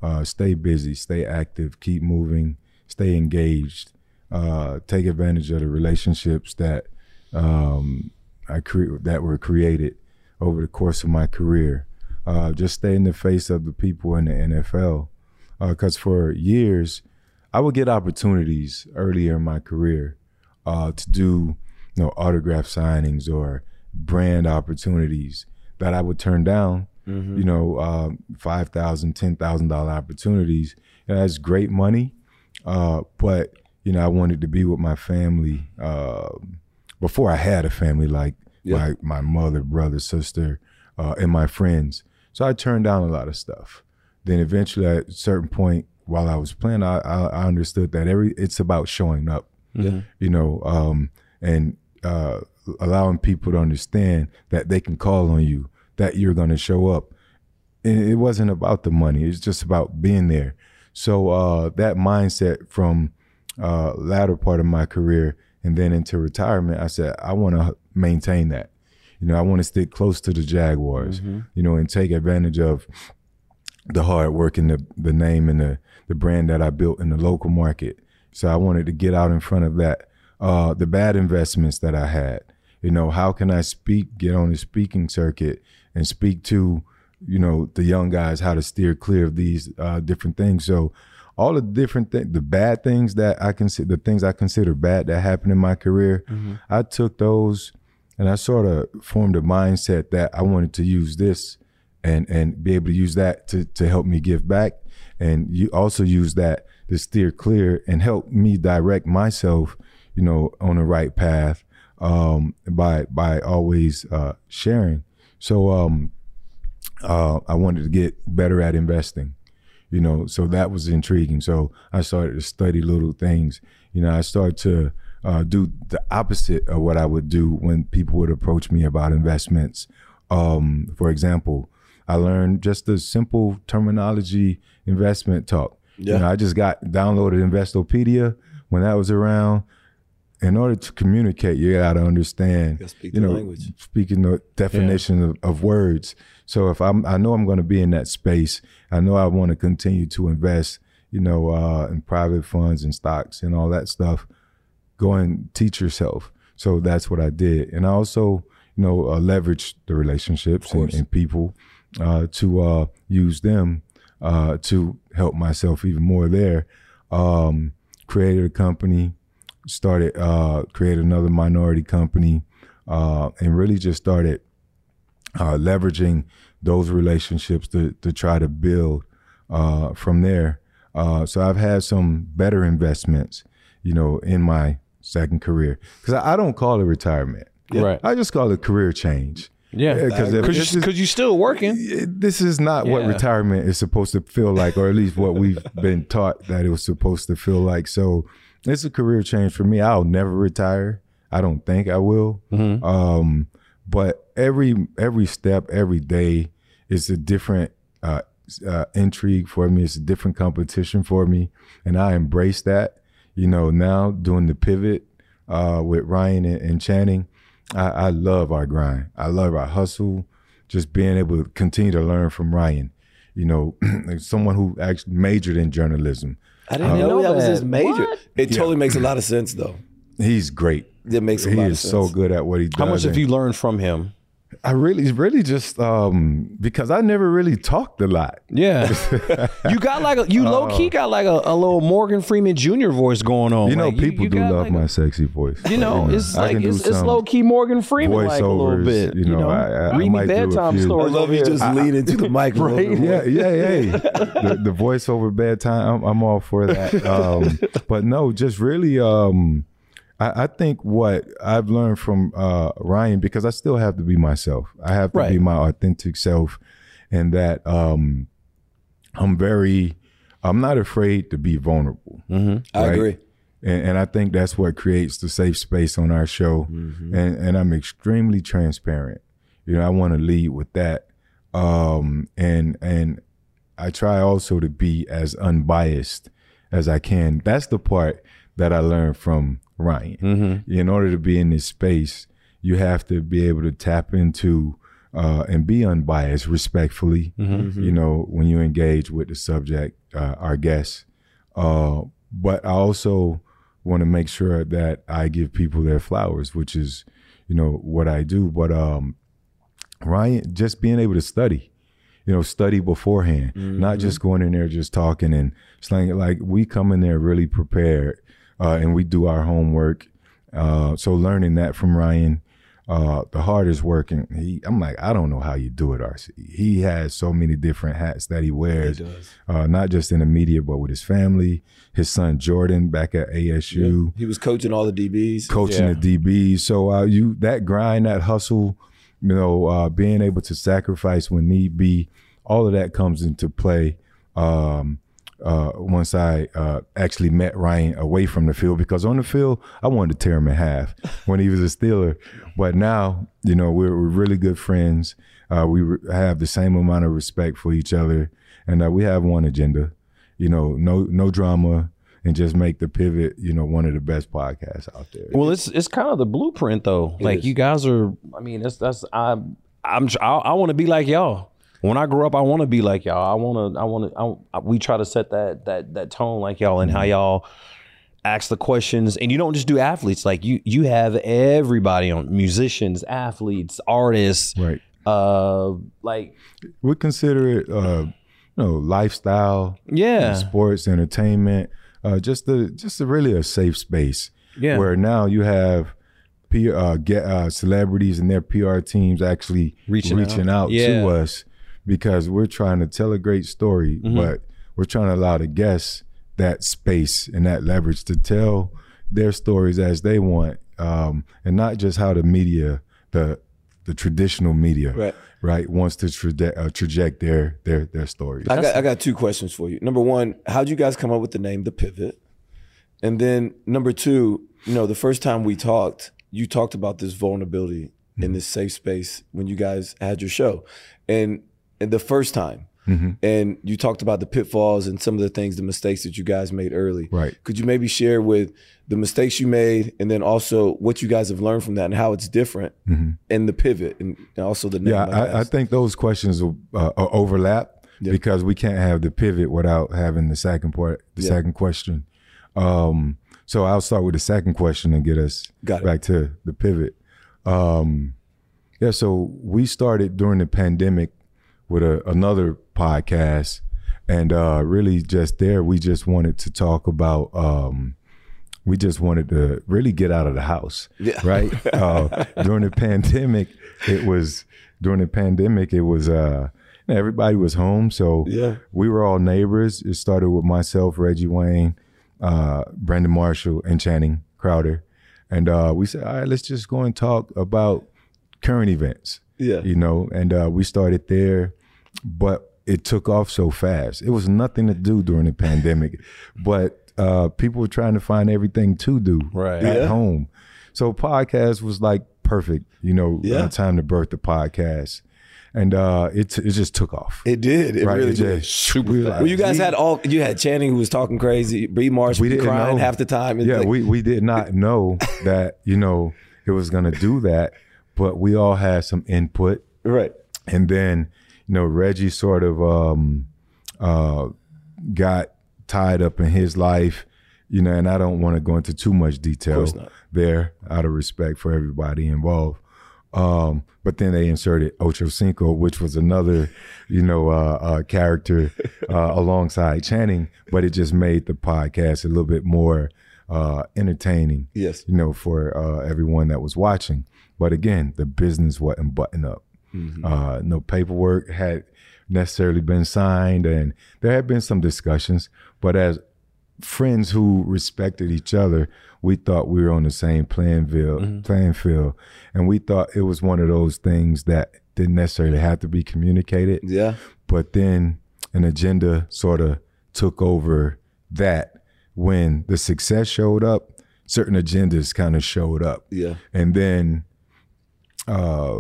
Uh, stay busy, stay active, keep moving, stay engaged. Uh, take advantage of the relationships that um, I cre- that were created over the course of my career. Uh, just stay in the face of the people in the NFL because for years I would get opportunities earlier in my career uh, to do you know autograph signings or brand opportunities that I would turn down. You know, uh, five thousand, ten thousand dollar opportunities. And that's great money, uh, but you know I wanted to be with my family uh, before I had a family, like my my mother, brother, sister, uh, and my friends. So I turned down a lot of stuff. Then eventually, at a certain point, while I was playing, I, I, I understood that every it's about showing up. Yeah. You know, um, and uh, allowing people to understand that they can call on you, that you're going to show up. And it wasn't about the money; it's just about being there. So uh, that mindset from uh, latter part of my career and then into retirement, I said I want to maintain that. You know, I want to stick close to the Jaguars. You know, and take advantage of the hard work and the the name and the the brand that I built in the local market. So I wanted to get out in front of that. Uh, the bad investments that I had. You know, how can I speak, get on the speaking circuit and speak to, you know, the young guys how to steer clear of these uh, different things. So all the different things, the bad things that I consider, the things I consider bad that happened in my career, I took those and I sort of formed a mindset that I wanted to use this and and be able to use that to to help me give back and you also use that to steer clear and help me direct myself you know on the right path um by by always uh sharing so um uh I wanted to get better at investing you know so that was intriguing so I started to study little things you know I started to uh, do the opposite of what I would do when people would approach me about investments um, for example I learned just the simple terminology investment talk. Yeah. You know, I just got downloaded Investopedia when that was around. In order to communicate, you got to understand, Gotta speak you the know, language. speaking the definition of, of words. So if I'm, I know I'm going to be in that space. I know I want to continue to invest, you know, uh, in private funds and stocks and all that stuff. Go and teach yourself. So that's what I did, and I also, you know, uh, leveraged the relationships and, and people uh, to uh, use them uh, to help myself even more there. Um, created a company, started uh, created another minority company, uh, and really just started uh, leveraging those relationships to to try to build uh, from there. Uh, so I've had some better investments, you know, in my second career because I, I don't call it retirement. Right. I just call it career change. Yeah, because because you, 'cause you still working. this is not what retirement is supposed to feel like, or at least what we've been taught that it was supposed to feel like. So it's a career change for me. I'll never retire. I don't think I will. Mm-hmm. Um, but every every step, every day is a different uh, uh, intrigue for me. It's a different competition for me, and I embrace that. You know, now doing the pivot uh, with Ryan and, and Channing, I, I love our grind. I love our hustle. Just being able to continue to learn from Ryan. You know, someone who actually majored in journalism. I didn't oh. know, know that was his major. What? It totally makes a lot of sense, though. He's great. It makes a he lot of is so good at what he does. How much have you learned from him? I really, really just um because I never really talked a lot. Yeah, you got like a you low key got like a, a little Morgan Freeman Jr. voice going on. You know, Like, people you do love like my a- sexy voice. You know, it's I like it's, it's low key Morgan Freeman like a little bit. you know, I- I- I read me might do a bedtime few. I stories. love you just lean into the mic Right? bit yeah, yeah, yeah. the, the voiceover bedtime, I'm, I'm all for that. Um, but no, just really, um, I, I think what I've learned from uh, Ryan because I still have to be myself. I have to be my authentic self, and that um, I'm very, I'm not afraid to be vulnerable. I right? agree. and, and I think that's what creates the safe space on our show. Mm-hmm. And and I'm extremely transparent. You know, I want to lead with that. Um, and and I try also to be as unbiased as I can. That's the part that I learned from Ryan. In order to be in this space, you have to be able to tap into uh, and be unbiased, respectfully. You know, when you engage with the subject, uh, our guests. Uh, but I also want to make sure that I give people their flowers, which is, you know, what I do. But um, Ryan, just being able to study, you know, study beforehand, not just going in there just talking and slang. Like we come in there really prepared, uh, and we do our homework. Uh, so learning that from Ryan, uh, the hardest working. He, I'm like, I don't know how you do it, RC. He has so many different hats that he wears, uh, not just in the media, but with his family. His son Jordan back at ASU yeah. He was coaching all the DBs. coaching the DBs. So uh, you that grind, that hustle, you know, uh, being able to sacrifice when need be, all of that comes into play. Um, uh, once I uh, actually met Ryan away from the field, because on the field I wanted to tear him in half when he was a Steeler, but now you know we're, we're really good friends. Uh, we re- have the same amount of respect for each other, and uh, we have one agenda. You know, no no drama, and just make the pivot. You know, one of the best podcasts out there. Well, it's it's kind of the blueprint though. like is. you guys are. I mean, that's that's I I'm I, I want to be like y'all. When I grow up, I want to be like y'all. I want to. I want to. We try to set that that that tone like y'all and how y'all ask the questions. And you don't just do athletes. Like you you have everybody on musicians, athletes, artists. Right. Uh, like we consider it uh you know lifestyle yeah, sports entertainment uh just the just a, really a safe space Yeah. where now you have P, uh, get uh, celebrities and their PR teams actually Reaching reaching, out. out, Yeah. to us because we're trying to tell a great story, Mm-hmm. but we're trying to allow the guests that space and that leverage to tell their stories as they want, um, and not just how the media, the the traditional media, Right. right, wants to traje- uh, traject their their their stories. I got I got two questions for you. Number one, how'd you guys come up with the name The Pivot? And then number two, you know, the first time we talked, you talked about this vulnerability in this safe space when you guys had your show. And the first time. And you talked about the pitfalls and some of the things, the mistakes that you guys made early. Right. Could you maybe share with the mistakes you made and then also what you guys have learned from that and how it's different and the pivot and and also the Yeah, I, I think those questions will uh, uh, overlap because we can't have the pivot without having the second part, the Yeah. second question. Um, so I'll start with the second question and get us Got back to the pivot. Um, yeah, so we started during the pandemic with a, another podcast, and uh, really just there, we just wanted to talk about. Um, we just wanted to really get out of the house, Yeah. right? Uh, during the pandemic, it was during the pandemic, it was uh, everybody was home, so Yeah. we were all neighbors. It started with myself, Reggie Wayne, uh, Brandon Marshall, and Channing Crowder, and uh, we said, all right, let's just go and talk about current events Yeah. you know, and uh, we started there, but it took off so fast. It was nothing to do during the pandemic, but uh, people were trying to find everything to do Right. at Yeah. home. So podcast was like perfect, you know, Yeah. uh, time to birth the podcast, and uh, it it just took off. It did. It right, really it did. super we like, Well, you guys had all. You had Channing who was talking crazy. B Marsh we was crying know half the time. It's Yeah, like- we we did not know that you know it was gonna do that, but we all had some input. right. and then you know Reggie sort of um, uh, got tied up in his life, you know, and I don't want to go into too much detail there out of respect for everybody involved. Um, but then they inserted Ocho Cinco, which was another, you know, uh, uh, character uh, alongside Channing, but it just made the podcast a little bit more uh, entertaining Yes. you know, for uh, everyone that was watching. But again, the business wasn't buttoned up. Uh, no paperwork had necessarily been signed, and there had been some discussions. But as friends who respected each other, we thought we were on the same playing field, playing field, and we thought it was one of those things that didn't necessarily have to be communicated Yeah. but then an agenda sort of took over that when the success showed up certain agendas kind of showed up Yeah. and then uh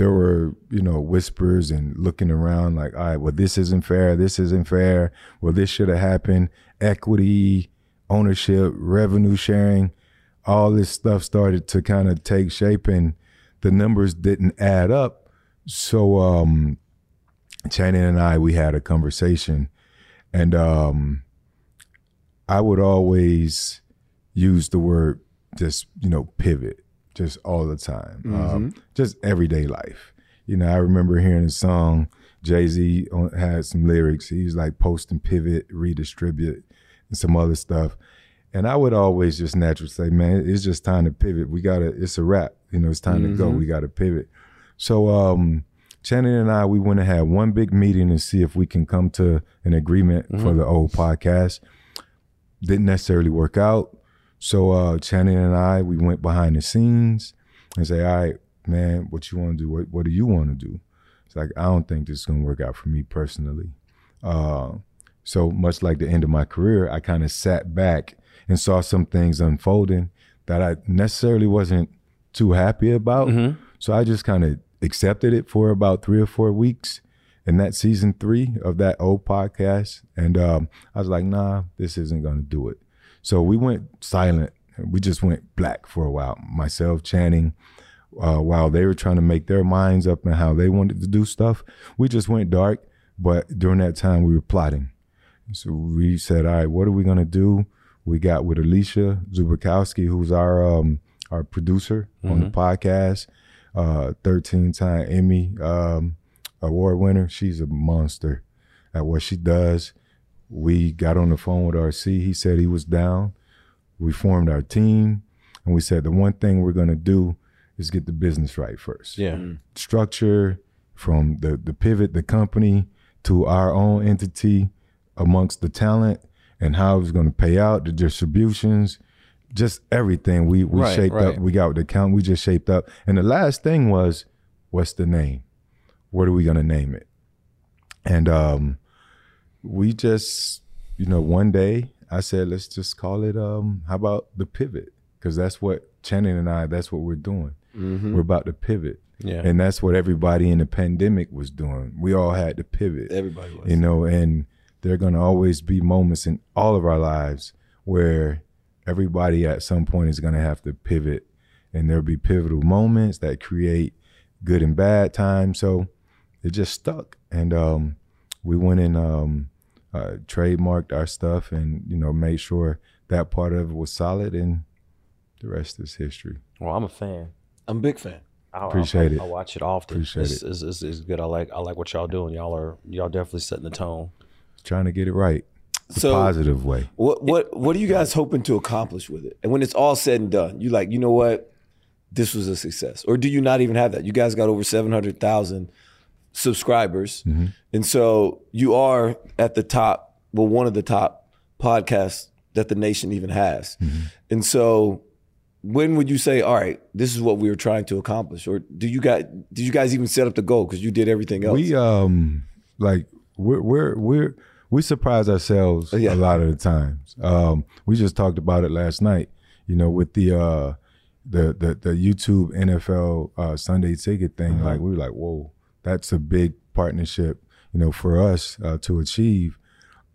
there were you know whispers and looking around like all right well this isn't fair. This isn't fair. Well this should have happened. Equity ownership revenue sharing all this stuff started to kind of take shape and the numbers didn't add up. So um Channing and I we had a conversation and um I would always use the word just you know pivot just all the time um, just everyday life you know I remember hearing a song Jay Z had some lyrics. He's like post and pivot, redistribute, and some other stuff. And I would always just naturally say, man, it's just time to pivot. We gotta, it's a wrap. You know, it's time to go. We gotta pivot. So um Channing and I, we went and had one big meeting to see if we can come to an agreement for the old podcast. Didn't necessarily work out. So uh Channing and I, we went behind the scenes and say, all right, man, what you want to do? What, what do you want to do? It's like, I don't think this is going to work out for me personally. Uh, so much like the end of my career, I kind of sat back and saw some things unfolding that I necessarily wasn't too happy about. So I just kind of accepted it for about three or four weeks in that season three of that old podcast. And um, I was like, nah, this isn't going to do it. So we went silent. We just went black for a while. Myself, Channing, uh, while they were trying to make their minds up and how they wanted to do stuff, we just went dark. But during that time, we were plotting. So we said, all right, what are we going to do? We got with Alicia Zubakowski, who's our um, our producer on the podcast, uh, 13 time Emmy um, award winner. She's a monster at what she does. We got on the phone with RC. He said he was down. We formed our team, and we said the one thing we're going to do is get the business right first Yeah. structure from the the pivot the company to our own entity amongst the talent and how it was going to pay out the distributions just everything we we Right, shaped right. up we got with the account. we just shaped up and the last thing was what's the name what are we going to name it and um we just you know one day i said let's just call it um how about the pivot because that's what Channing and i that's what we're doing we're about to pivot Yeah. and that's what everybody in the pandemic was doing. We all had to pivot. Everybody was. You know, and there are going to always be moments in all of our lives where everybody at some point is going to have to pivot. And there'll be pivotal moments that create good and bad times. So it just stuck. And um, we went and um, uh, trademarked our stuff and, you know, made sure that part of it was solid. And the rest is history. Well, I'm a fan. I'm a big fan. I, Appreciate I, it. I watch it often. Appreciate it's, it. It's, it's, it's good. I like I like what y'all doing. Y'all are y'all definitely setting the tone. Trying to get it right. The So- positive way. What what what are you guys hoping to accomplish with it? And when it's all said and done, you like, you know what? This was a success. Or do you not even have that? You guys got over 700,000 subscribers. And so you are at the top, well one of the top podcasts that the nation even has. And so when would you say, all right, this is what we were trying to accomplish? Or do you guys did you guys even set up the goal because you did everything else? We um like we're we're we're we surprise ourselves Yeah. a lot of the times. Um, we just talked about it last night. You know, with the uh the the the YouTube NFL uh, Sunday ticket thing. Like we were like, whoa, that's a big partnership. You know, for us uh, to achieve.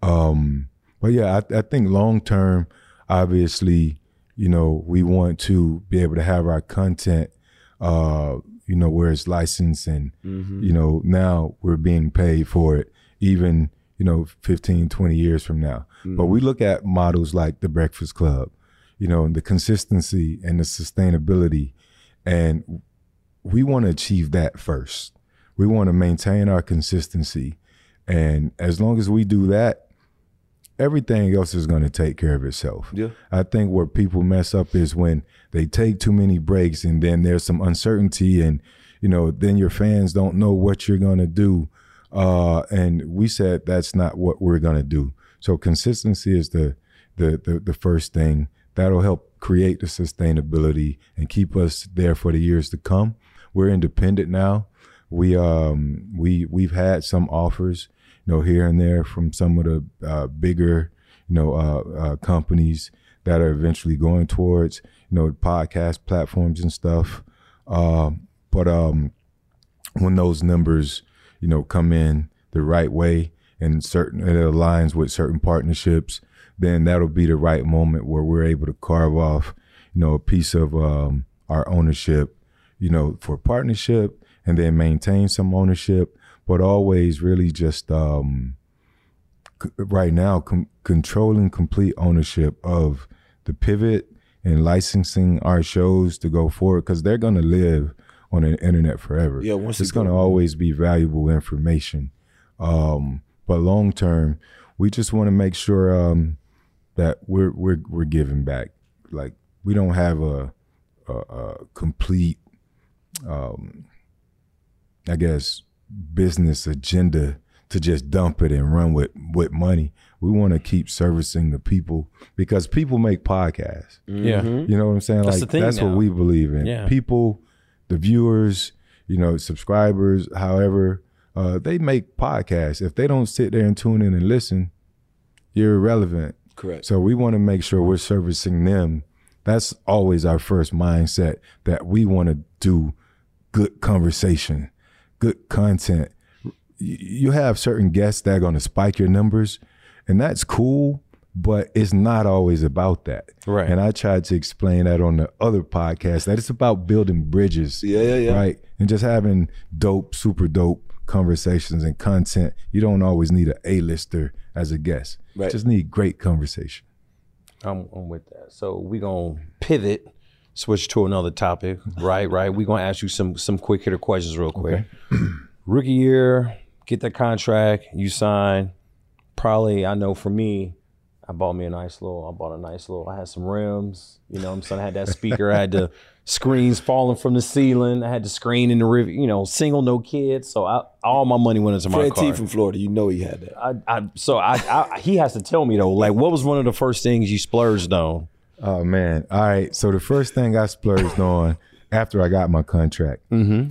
Um, but yeah, I, I think long term, obviously, you know, we want to be able to have our content, uh, you know, where it's licensed and, you know, now we're being paid for it, even, you know, 15, 20 years from now. But we look at models like the Breakfast Club, you know, and the consistency and the sustainability. And we want to achieve that first. We want to maintain our consistency. And as long as we do that, everything else is going to take care of itself. Yeah. I think where people mess up is when they take too many breaks and then there's some uncertainty and you know then your fans don't know what you're going to do uh and we said that's not what we're going to do. So consistency is the the the, the first thing that'll help create the sustainability and keep us there for the years to come. We're independent now. We um we we've had some offers, you know, here and there from some of the uh, bigger, you know, uh, uh, companies that are eventually going towards, you know, podcast platforms and stuff. Um, but um, when those numbers, you know, come in the right way and certain it aligns with certain partnerships, then that'll be the right moment where we're able to carve off, you know, a piece of um, our ownership, you know, for partnership and then maintain some ownership, but always really just um, c- right now com- controlling complete ownership of the pivot and licensing our shows to go forward because they're going to live on the internet forever. Yeah, once it's going to always be valuable information. Um, but long term, we just want to make sure um, that we're we're we're giving back. Like we don't have a a, a complete, um, I guess, business agenda to just dump it and run with with money. We want to keep servicing the people because people make podcasts. Yeah. You know what I'm saying? That's like the thing that's now. what we believe in. Yeah. People, the viewers, you know, subscribers, however, uh, they make podcasts. If they don't sit there and tune in and listen, you're irrelevant. Correct. So we want to make sure we're servicing them. That's always our first mindset that we want to do good conversation, good content. You have certain guests that are going to spike your numbers, and that's cool, but it's not always about that. Right. And I tried to explain that on the other podcast that it's about building bridges. Yeah, yeah, yeah. Right. And just having dope, super dope conversations and content. You don't always need a A-lister as a guest. Right. Just need great conversation. I'm, I'm with that. So we're gonna pivot, switch to another topic. Right, right. We're gonna ask you some some quick hitter questions real quick. Rookie year, get that contract, you sign. Probably, I know for me, I bought me a nice little. I bought a nice little. I had some rims. You know, what I'm saying I had that speaker. I had the screens falling from the ceiling. I had the screen in the river. You know, single, no kids. So I, all my money went into my Fred car. T from Florida, you know he had that. I, I, so I, I, he has to tell me though. Like, what was one of the first things you splurged on? Oh man. All right. So the first thing I splurged on after I got my contract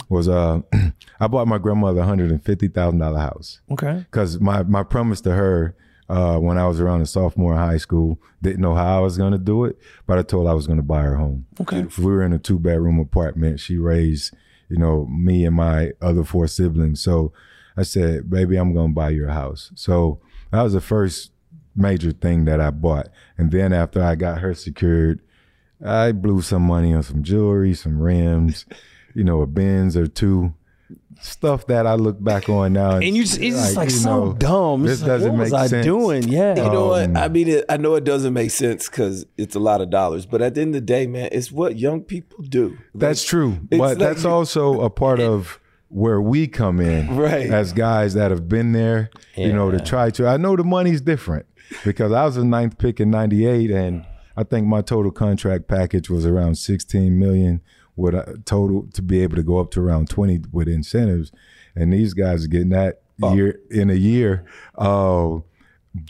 was uh I bought my grandmother a hundred and fifty thousand dollar house. Okay. Cause my my promise to her uh, when I was around a sophomore in high school, didn't know how I was gonna do it, but I told her I was gonna buy her home. Okay. We were in a two bedroom apartment. She raised, you know, me and my other four siblings. So I said, baby, I'm gonna buy your house. So that was the first major thing that I bought. And then after I got her secured, I blew some money on some jewelry, some rims, you know, a Benz or two. Stuff that I look back on now, And you just, it's just like you so know, dumb. This It's like, doesn't what was make I sense. doing? Yeah. You know what? Um, I mean, it, I know it doesn't make sense because it's a lot of dollars, but at the end of the day, man, it's what young people do. That's true, but like that's also a part of where we come in, Right. As guys that have been there, you know, to try to. I know the money's different because I was the ninth pick in '98, and I think my total contract package was around 16 million, with a total to be able to go up to around 20 with incentives, and these guys are getting that year in a year. Uh,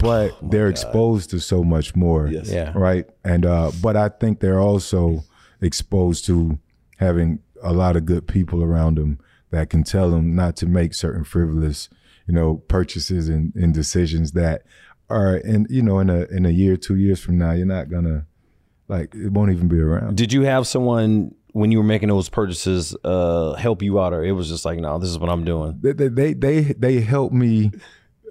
but they're exposed to so much more Yes. Yeah. right and uh but i think they're also exposed to having a lot of good people around them that can tell them not to make certain frivolous you know purchases and, and decisions that are in you know in a in a year two years from now you're not gonna like it won't even be around Did you have someone when you were making those purchases uh, help you out, or it was just like, no, this is what I'm doing? they they they they, they helped me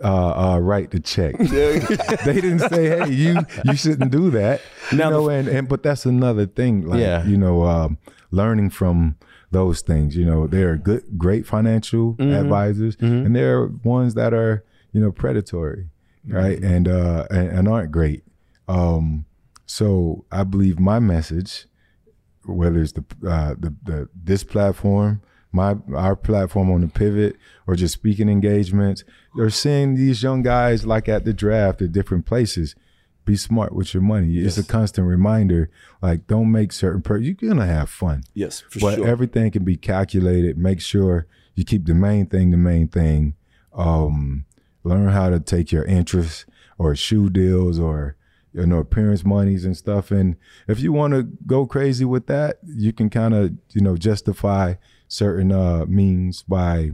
uh, uh, write the check. they didn't say, "Hey, you you shouldn't do that." You Now the- know, and, and but that's another thing. Like, Yeah. you know, um, learning from those things. You know, there are good, great financial Mm-hmm. advisors, and there are ones that are you know predatory, right, Mm-hmm. and uh and, and aren't great. Um, so I believe my message whether it's the uh, the, the this platform, my our platform on the pivot, or just speaking engagements, or seeing these young guys like at the draft at different places. Be smart with your money. It's a constant reminder. Like, don't make certain. Per- you're gonna have fun, Yes, for but sure. everything can be calculated. Make sure you keep the main thing the main thing. Um, learn how to take your interest or shoe deals or you know appearance monies and stuff. And if you want to go crazy with that, you can kind of you know justify certain uh, means by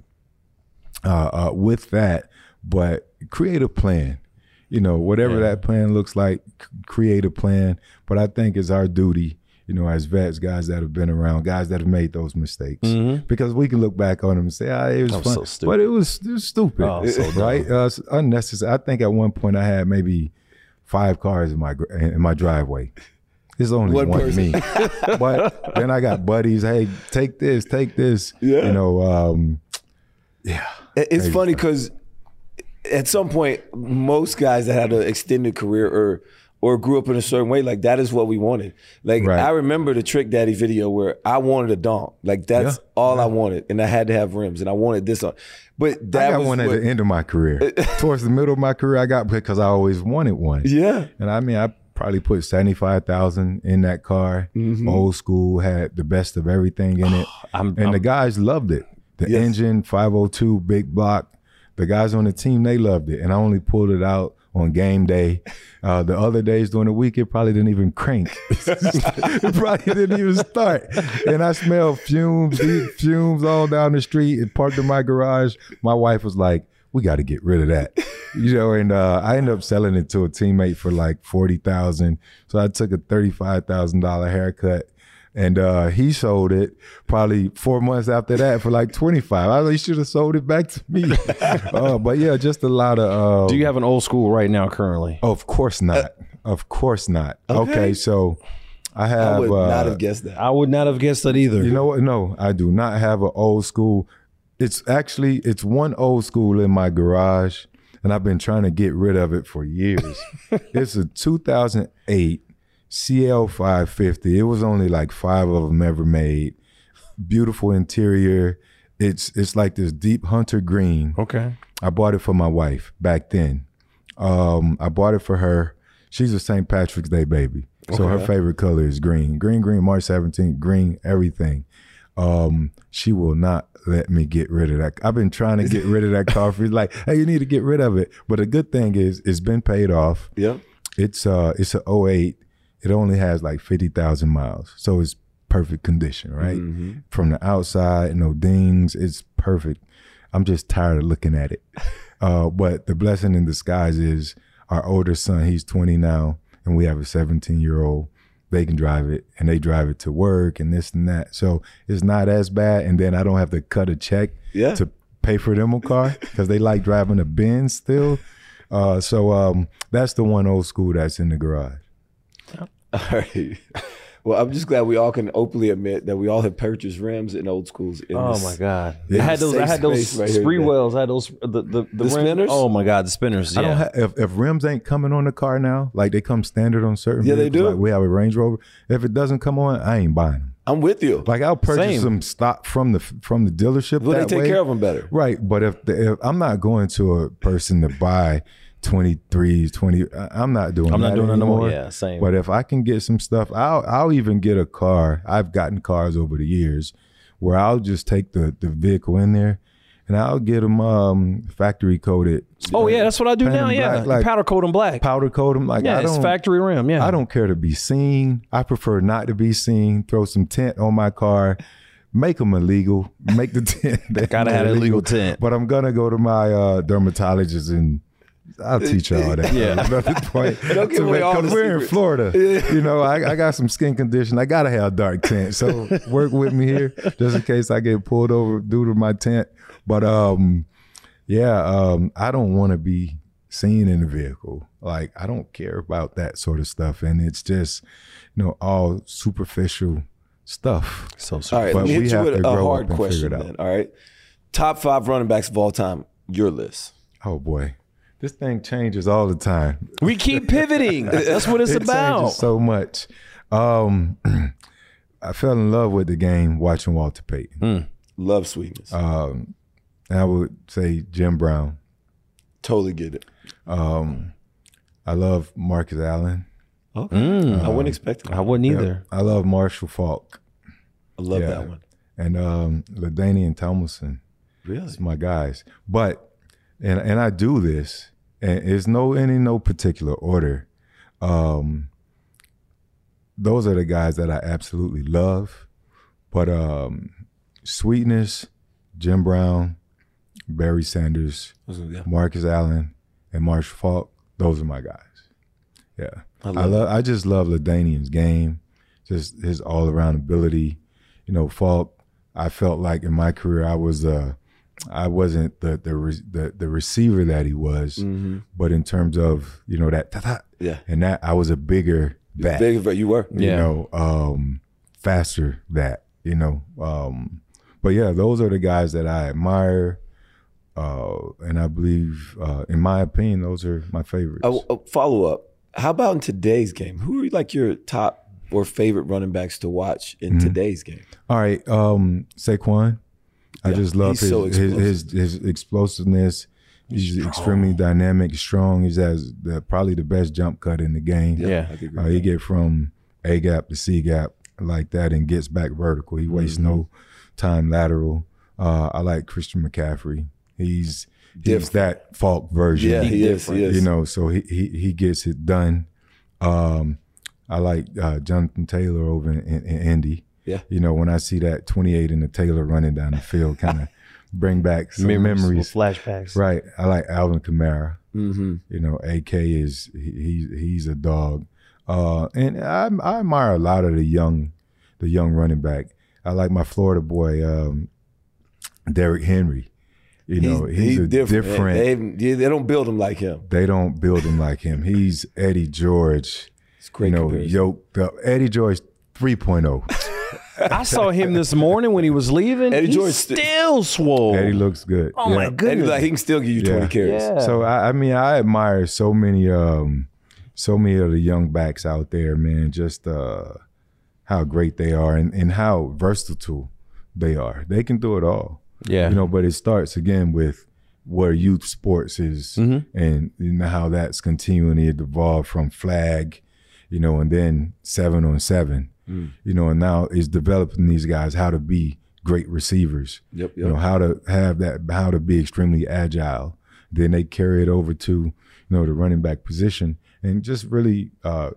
uh, uh, with that, but create a plan. You know, whatever that plan looks like, c- create a plan. But I think it's our duty, you know, as vets, guys that have been around, guys that have made those mistakes, because we can look back on them and say, "Ah, it was was fun," so stupid. but it was it was stupid, Oh, so right? Uh, it's unnecessary. I think at one point I had maybe five cars in my in my driveway. It's only One one, me, but then I got buddies. Hey, take this, take this. Yeah. You know, um, It- It's funny because at some point, most guys that had an extended career or or grew up in a certain way, like that is what we wanted. Like Right. I remember the Trick Daddy video where I wanted a donk. Like that's Yeah. all I wanted, and I had to have rims, and I wanted this on. But that I got was one at what- the end of my career. Towards the middle of my career, I got because I always wanted one. Yeah. And I mean, I probably put seventy five thousand in that car. Mm-hmm. Old school had the best of everything in it, I'm- and the I'm- guys loved it. The Yes. engine, five hundred two, big block. The guys on the team they loved it, and I only pulled it out on game day. Uh, the other days during the week, it probably didn't even crank. it probably didn't even start. And I smelled fumes, fumes all down the street. It parked in my garage. My wife was like, "We got to get rid of that," you know. And uh, I ended up selling it to a teammate for like forty thousand. So I took a thirty-five thousand dollar haircut. And uh, he sold it probably four months after that for like twenty five. I really should have sold it back to me. uh, but yeah, just a lot of. Uh, Do you have an old school right now currently? of course not. of course not. Okay, so I have. I would uh, not have guessed that. I would not have guessed that either. You know what? No, I do not have an old school. It's actually it's one old school in my garage, and I've been trying to get rid of it for years. it's a 2008 CL550. It was only like five of them ever made. Beautiful interior. It's it's like this deep hunter green. okay. I bought it for my wife back then. Um, I bought it for her. She's a St. Patrick's Day baby. So her favorite color is green. Green, green, March 17th, green, everything. Um, she will not let me get rid of that. I've been trying to get rid of that car for like, hey, you need to get rid of it. But the good thing is it's been paid off. yeah. It's uh it's a 08. It only has like 50,000 miles. So it's perfect condition, right? From the outside, no dings, it's perfect. I'm just tired of looking at it. Uh, but the blessing in disguise is our older son, he's 20 now, and we have a 17 year old. They can drive it and they drive it to work and this and that. So it's not as bad. And then I don't have to cut a check Yeah. to pay for them a car because they like driving a Benz still. Uh, so um, that's the one old school that's in the garage. All right. Well, I'm just glad we all can openly admit that we all have purchased rims in old schools. In Oh this- my god! I had those. I had those space right here spree today. wells. I had those. The the, the, The rim- spinners? Oh my god, the spinners. I Yeah. don't have if, if rims ain't coming on the car now, like they come standard on certain. Yeah, they do. Like we have a Range Rover. If it doesn't come on, I ain't buying them. I'm with you. Like I'll purchase Same. some stock from the from the dealership. Well, they take way. care of them better. Right, but if, the, if I'm not going to a person to buy 23s, 20, I- I'm not doing. I'm not that doing that no more. anymore. Yeah, same. But if I can get some stuff, I'll I'll even get a car. I've gotten cars over the years where I'll just take the the vehicle in there. And I'll get them um, factory coated. Oh yeah, that's what I do now. 'em Yeah, like- powder coat them black. powder coat them. Like yeah, I it's factory rim. Yeah, I don't care to be seen. I prefer not to be seen. Throw some tint on my car. Make them illegal. Make the tent. Gotta have illegal tint. But I'm gonna go to my uh, dermatologist and I'll teach you all that. Yeah. Another point. Don't give away all the we're in. Florida. You know, I, I got some skin condition. I gotta have dark tint. So work with me here, just in case I get pulled over due to my tint. But um, yeah, um, I don't want to be seen in the vehicle. Like I don't care about that sort of stuff, and it's just you know all superficial stuff. So All right, But let me we hit you have with to a hard question figure it out. then. All right. Top five running backs of all time. Your list. Oh boy, this thing changes all the time. we keep pivoting. That's what it's it about. changes so much. Um, I fell in love with the game watching Walter Payton. Love sweetness. Um, and I would say Jim Brown. totally get it. Um, I love Marcus Allen. Okay. Mm. I wouldn't expect it. I wouldn't either. I love Marshall Faulk I love Yeah. that one. and um, LaDainian Tomlinson. Really? It's my guys. But and and I do this, and it's no any no particular order. Um, those are the guys that I absolutely love. But um, Sweetness, Jim Brown, Barry Sanders, Yeah. Marcus Allen, and Marsh Faulk. Those are my guys. Yeah, I I love love. I, just love LaDainian's game, just his all around ability. You know, Faulk. I felt like in my career I was uh I wasn't the the re- the, the receiver that he was, Mm-hmm. but in terms of you know that ta-ta, Yeah. and that I was a bigger back Big, but you were. you Yeah. know, um, faster that, you know. Um, but yeah, those are the guys that I admire. Uh, and I believe, uh, in my opinion, those are my favorites. A, a follow up. How about in today's game? Who are like your top or favorite running backs to watch in Mhm. today's game? All right, um, Saquon. I Yeah, just love his, so his, his his explosiveness. He's extremely dynamic, strong. He has the, probably the best jump cut in the game. Yeah. I could agree Uh, he get from A gap to C gap like that and gets back vertical. He wastes no time lateral. Uh, I like Christian McCaffrey. He's he's that Faulk version. Yeah, he is, he is. You know, so he he, he gets it done. Um, I like uh, Jonathan Taylor over in, in, in Indy. Yeah. You know, when I see that 28 and the Taylor running down the field, kind of bring back some Memories, memories. flashbacks. Right. I like Alvin Kamara. Mm-hmm. You know, AK is he, he he's a dog, uh, and I, I admire a lot of the young, the young running back. I like my Florida boy, um, Derrick Henry. You know, he's, a different. They, they, they don't build him like him. They don't build him like him. He's Eddie George. It's great. you know, comparison. yoked up. Eddie George oh. 3.0. I saw him this morning when he was leaving. Eddie He's George st- still swole. Eddie looks good. oh my And goodness. like he can still give you Yeah. twenty carries. Yeah. So I, I mean, I admire so many, um, so many of the young backs out there, man. Just uh, how great they are and, and how versatile they are. They can do it all. yeah. You know, but it starts again with where youth sports is Mm-hmm. and you know how that's continuing to evolve from flag, you know, and then seven on seven. Mm. You know, and now is developing these guys how to be great receivers Yep. you know how to have that how to be extremely agile then they carry it over to you know the running back position and just really uh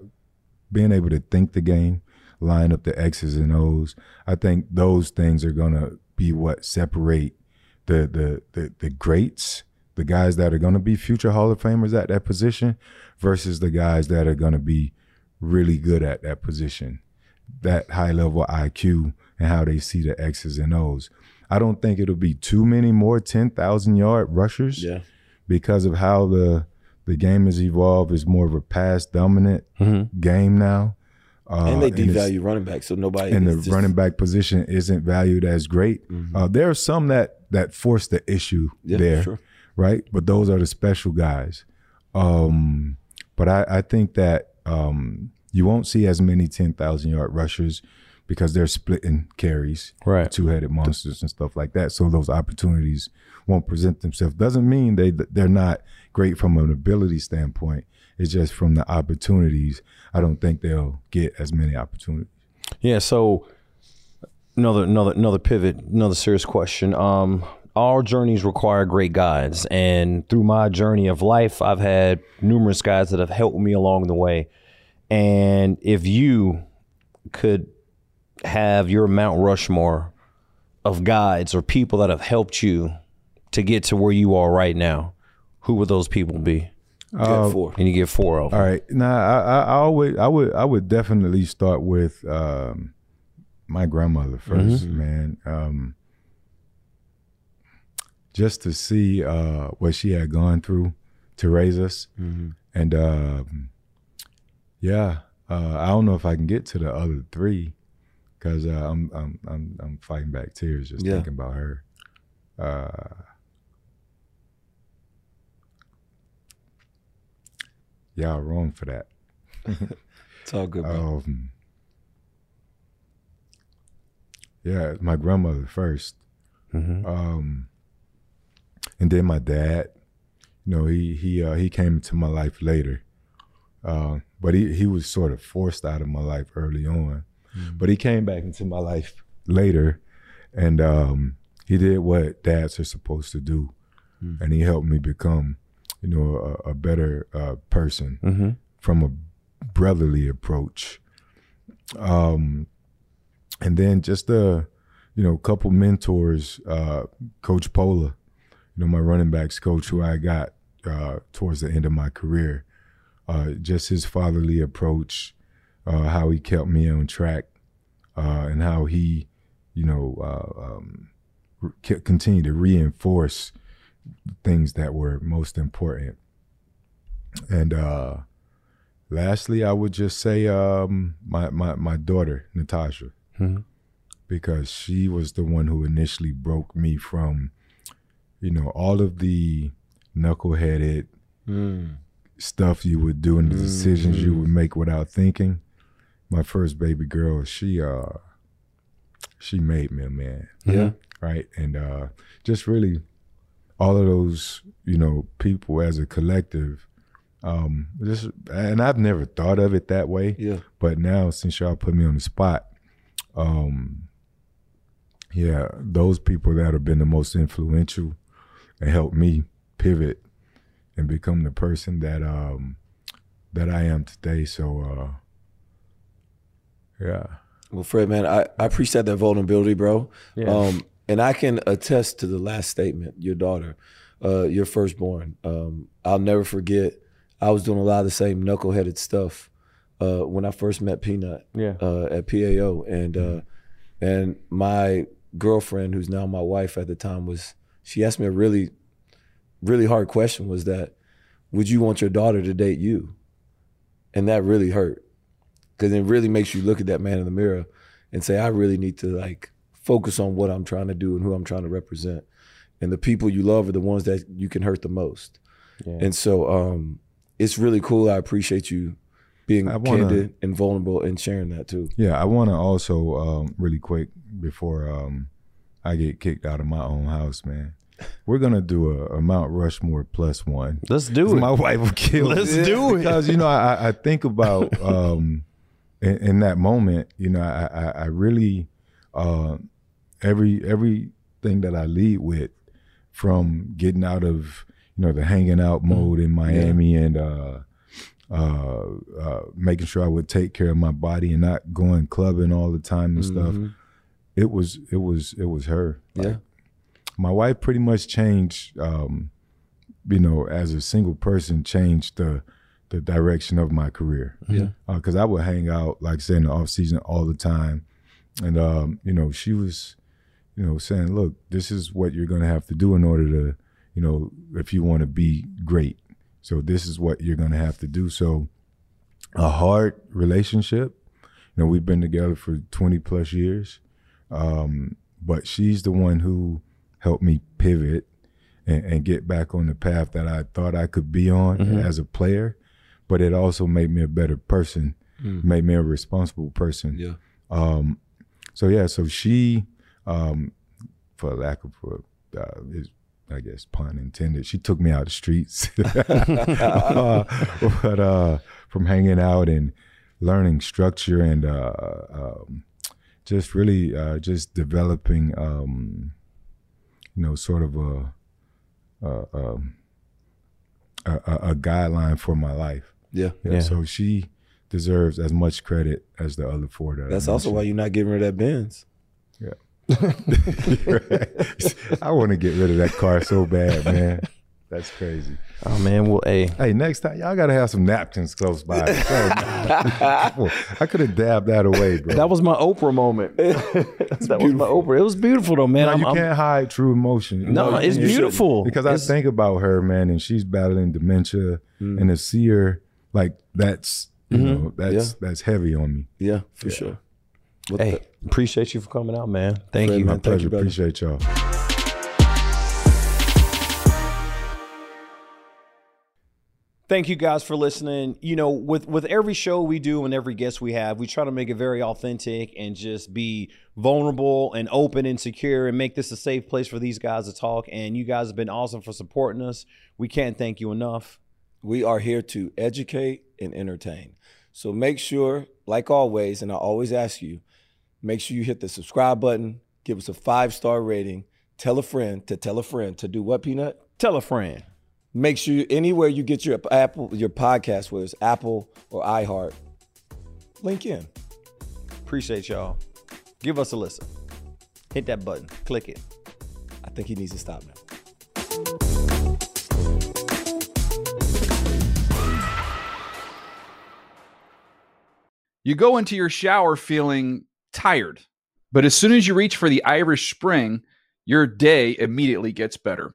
being able to think the game line up the x's and o's i think those things are going to be what separate the the the, the greats the guys that are going to be future hall of famers at that position versus the guys that are going to be really good at that position that high level iq and how they see the x's and o's I don't think it'll be too many more 10,000 yard rushers Yeah. because of how the the game has evolved. It's more of a pass dominant game now. Uh, and they devalue running back, so nobody. and the just- Mm-hmm. running back position isn't valued as great. Uh, there are some that that force the issue Yeah, there, sure. right? But those are the special guys. Um, but I, I think that um, you won't see as many ten thousand yard rushers because they're splitting carries, Right. Two headed monsters and stuff like that. So those opportunities won't present themselves. Doesn't mean they they're not great from an ability standpoint. It's just from the opportunities. I don't think they'll get as many opportunities. Yeah. So another another another pivot, another serious question. Um, our journeys require great guides, and through my journey of life, I've had numerous guides that have helped me along the way. And if you could have your Mount Rushmore of guides or people that have helped you to get to where you are right now, who would those people be? Got four. And you get four of them. All right. Now I, I, I always I would I would definitely start with um, my grandmother 1st man. Um, just to see uh, what she had gone through to raise us, and um, yeah, uh, I don't know if I can get to the other three because uh, I'm, I'm I'm I'm fighting back tears just Yeah. thinking about her. Uh, y'all wrong for that. It's all good, bro. Um, yeah, my grandmother 1st um, and then my dad. You know, he he uh, he came into my life later, uh, but he he was sort of forced out of my life early on. But he came back into my life later, and um, he did what dads are supposed to do, and he helped me become, you know, a, a better uh, person from a brotherly approach. Um, and then just a, you know, couple mentors, uh, Coach Pola, you know, my running backs coach who I got uh, towards the end of my career. Uh, just his fatherly approach, uh, how he kept me on track, uh, and how he, you know, uh, um, re- continued to reinforce things that were most important. And uh, lastly, I would just say um, my, my my daughter Natasha, because she was the one who initially broke me from, you know, all of the knuckleheaded, stuff you would do and the decisions you Mm-hmm. would make without thinking. My first baby girl, she uh she made me a man. Yeah. Right. And uh just really all of those, you know, people as a collective, um, just and I've never thought of it that way. Yeah. But now since y'all put me on the spot, um yeah, those people that have been the most influential and helped me pivot and become the person that um that I am today. So uh yeah. Well, Fred, man, I, I appreciate that vulnerability, bro. Yeah. Um, and I can attest to the last statement, your daughter, uh, your firstborn. Um, I'll never forget. I was doing a lot of the same knuckleheaded stuff uh, when I first met Peanut Yeah. uh, at PAO, and uh, and my girlfriend, who's now my wife at the time, was she asked me a really, really hard question. Was that, would you want your daughter to date you? And that really hurt because it really makes you look at that man in the mirror and say, I really need to like focus on what I'm trying to do and who I'm trying to represent. And the people you love are the ones that you can hurt the most. Yeah. And so um, it's really cool. I appreciate you being wanna- candid and vulnerable and sharing that too. Yeah, I want to also um, really quick before um, I get kicked out of my own house, man. We're gonna do a, a Mount Rushmore plus one. Let's do it. My wife will kill. me. Let's do it. because you know I, I think about um, in, in that moment. You know, I, I, I really uh, every everything that I lead with, from getting out of you know the hanging out mode in Miami and uh, uh, uh, making sure I would take care of my body and not going clubbing all the time and stuff. It was it was it was her. Yeah. My wife pretty much changed. Um, you know, as a single person, changed the the direction of my career. Yeah. because I would hang out, like I said, in the off season all the time, and um, you know, she was, you know, saying, "Look, this is what you're going to have to do in order to, you know, if you want to be great. So this is what you're going to have to do." So, a hard relationship. You know, we've been together for 20 plus years, um, but she's the one who helped me pivot and, and get back on the path that I thought I could be on as a player. But it also made me a better person, made me a responsible person. Yeah. Um, so yeah, so she, um, for lack of a, uh, is, I guess pun intended, she took me out the streets, Uh, but uh, from hanging out and learning structure and uh, um, just really uh, just developing, um, you know, sort of a a, um, a, a a guideline for my life. Yeah. Yeah, Yeah. So she deserves as much credit as the other four that I That's also why you're not giving her that Benz. Yeah. I want to get rid of that car so bad, man. That's crazy. Oh man, well, hey, Hey, next time y'all gotta have some napkins close by. I could have dabbed that away, bro. that was my Oprah moment. that was my Oprah. It was beautiful though, man. No, I'm- you I'm- can't hide true emotion. No, You it's beautiful. Because It's- I think about her, man, and she's battling dementia, mm. and to see her like that's you mm-hmm. know that's that's heavy on me. Yeah, for sure. What hey, the- appreciate you for coming out, man. Thank Fred, you. man. My pleasure. you. Appreciate y'all. Thank you guys for listening. You know, with with every show we do and every guest we have, we try to make it very authentic and just be vulnerable and open and secure and make this a safe place for these guys to talk. And you guys have been awesome for supporting us. We can't thank you enough. we are here to educate and entertain. So make sure, like always, and I always ask you, make sure you hit the subscribe button, give us a five star rating, tell a friend to tell a friend to do what, Peanut? Tell a friend. Make sure you, anywhere you get your Apple, your podcast, whether it's Apple or iHeart, link in. Appreciate y'all. Give us a listen. Hit that button. Click it. I think he needs to stop now. You go into your shower feeling tired, but as soon as you reach for the Irish Spring, your day immediately gets better.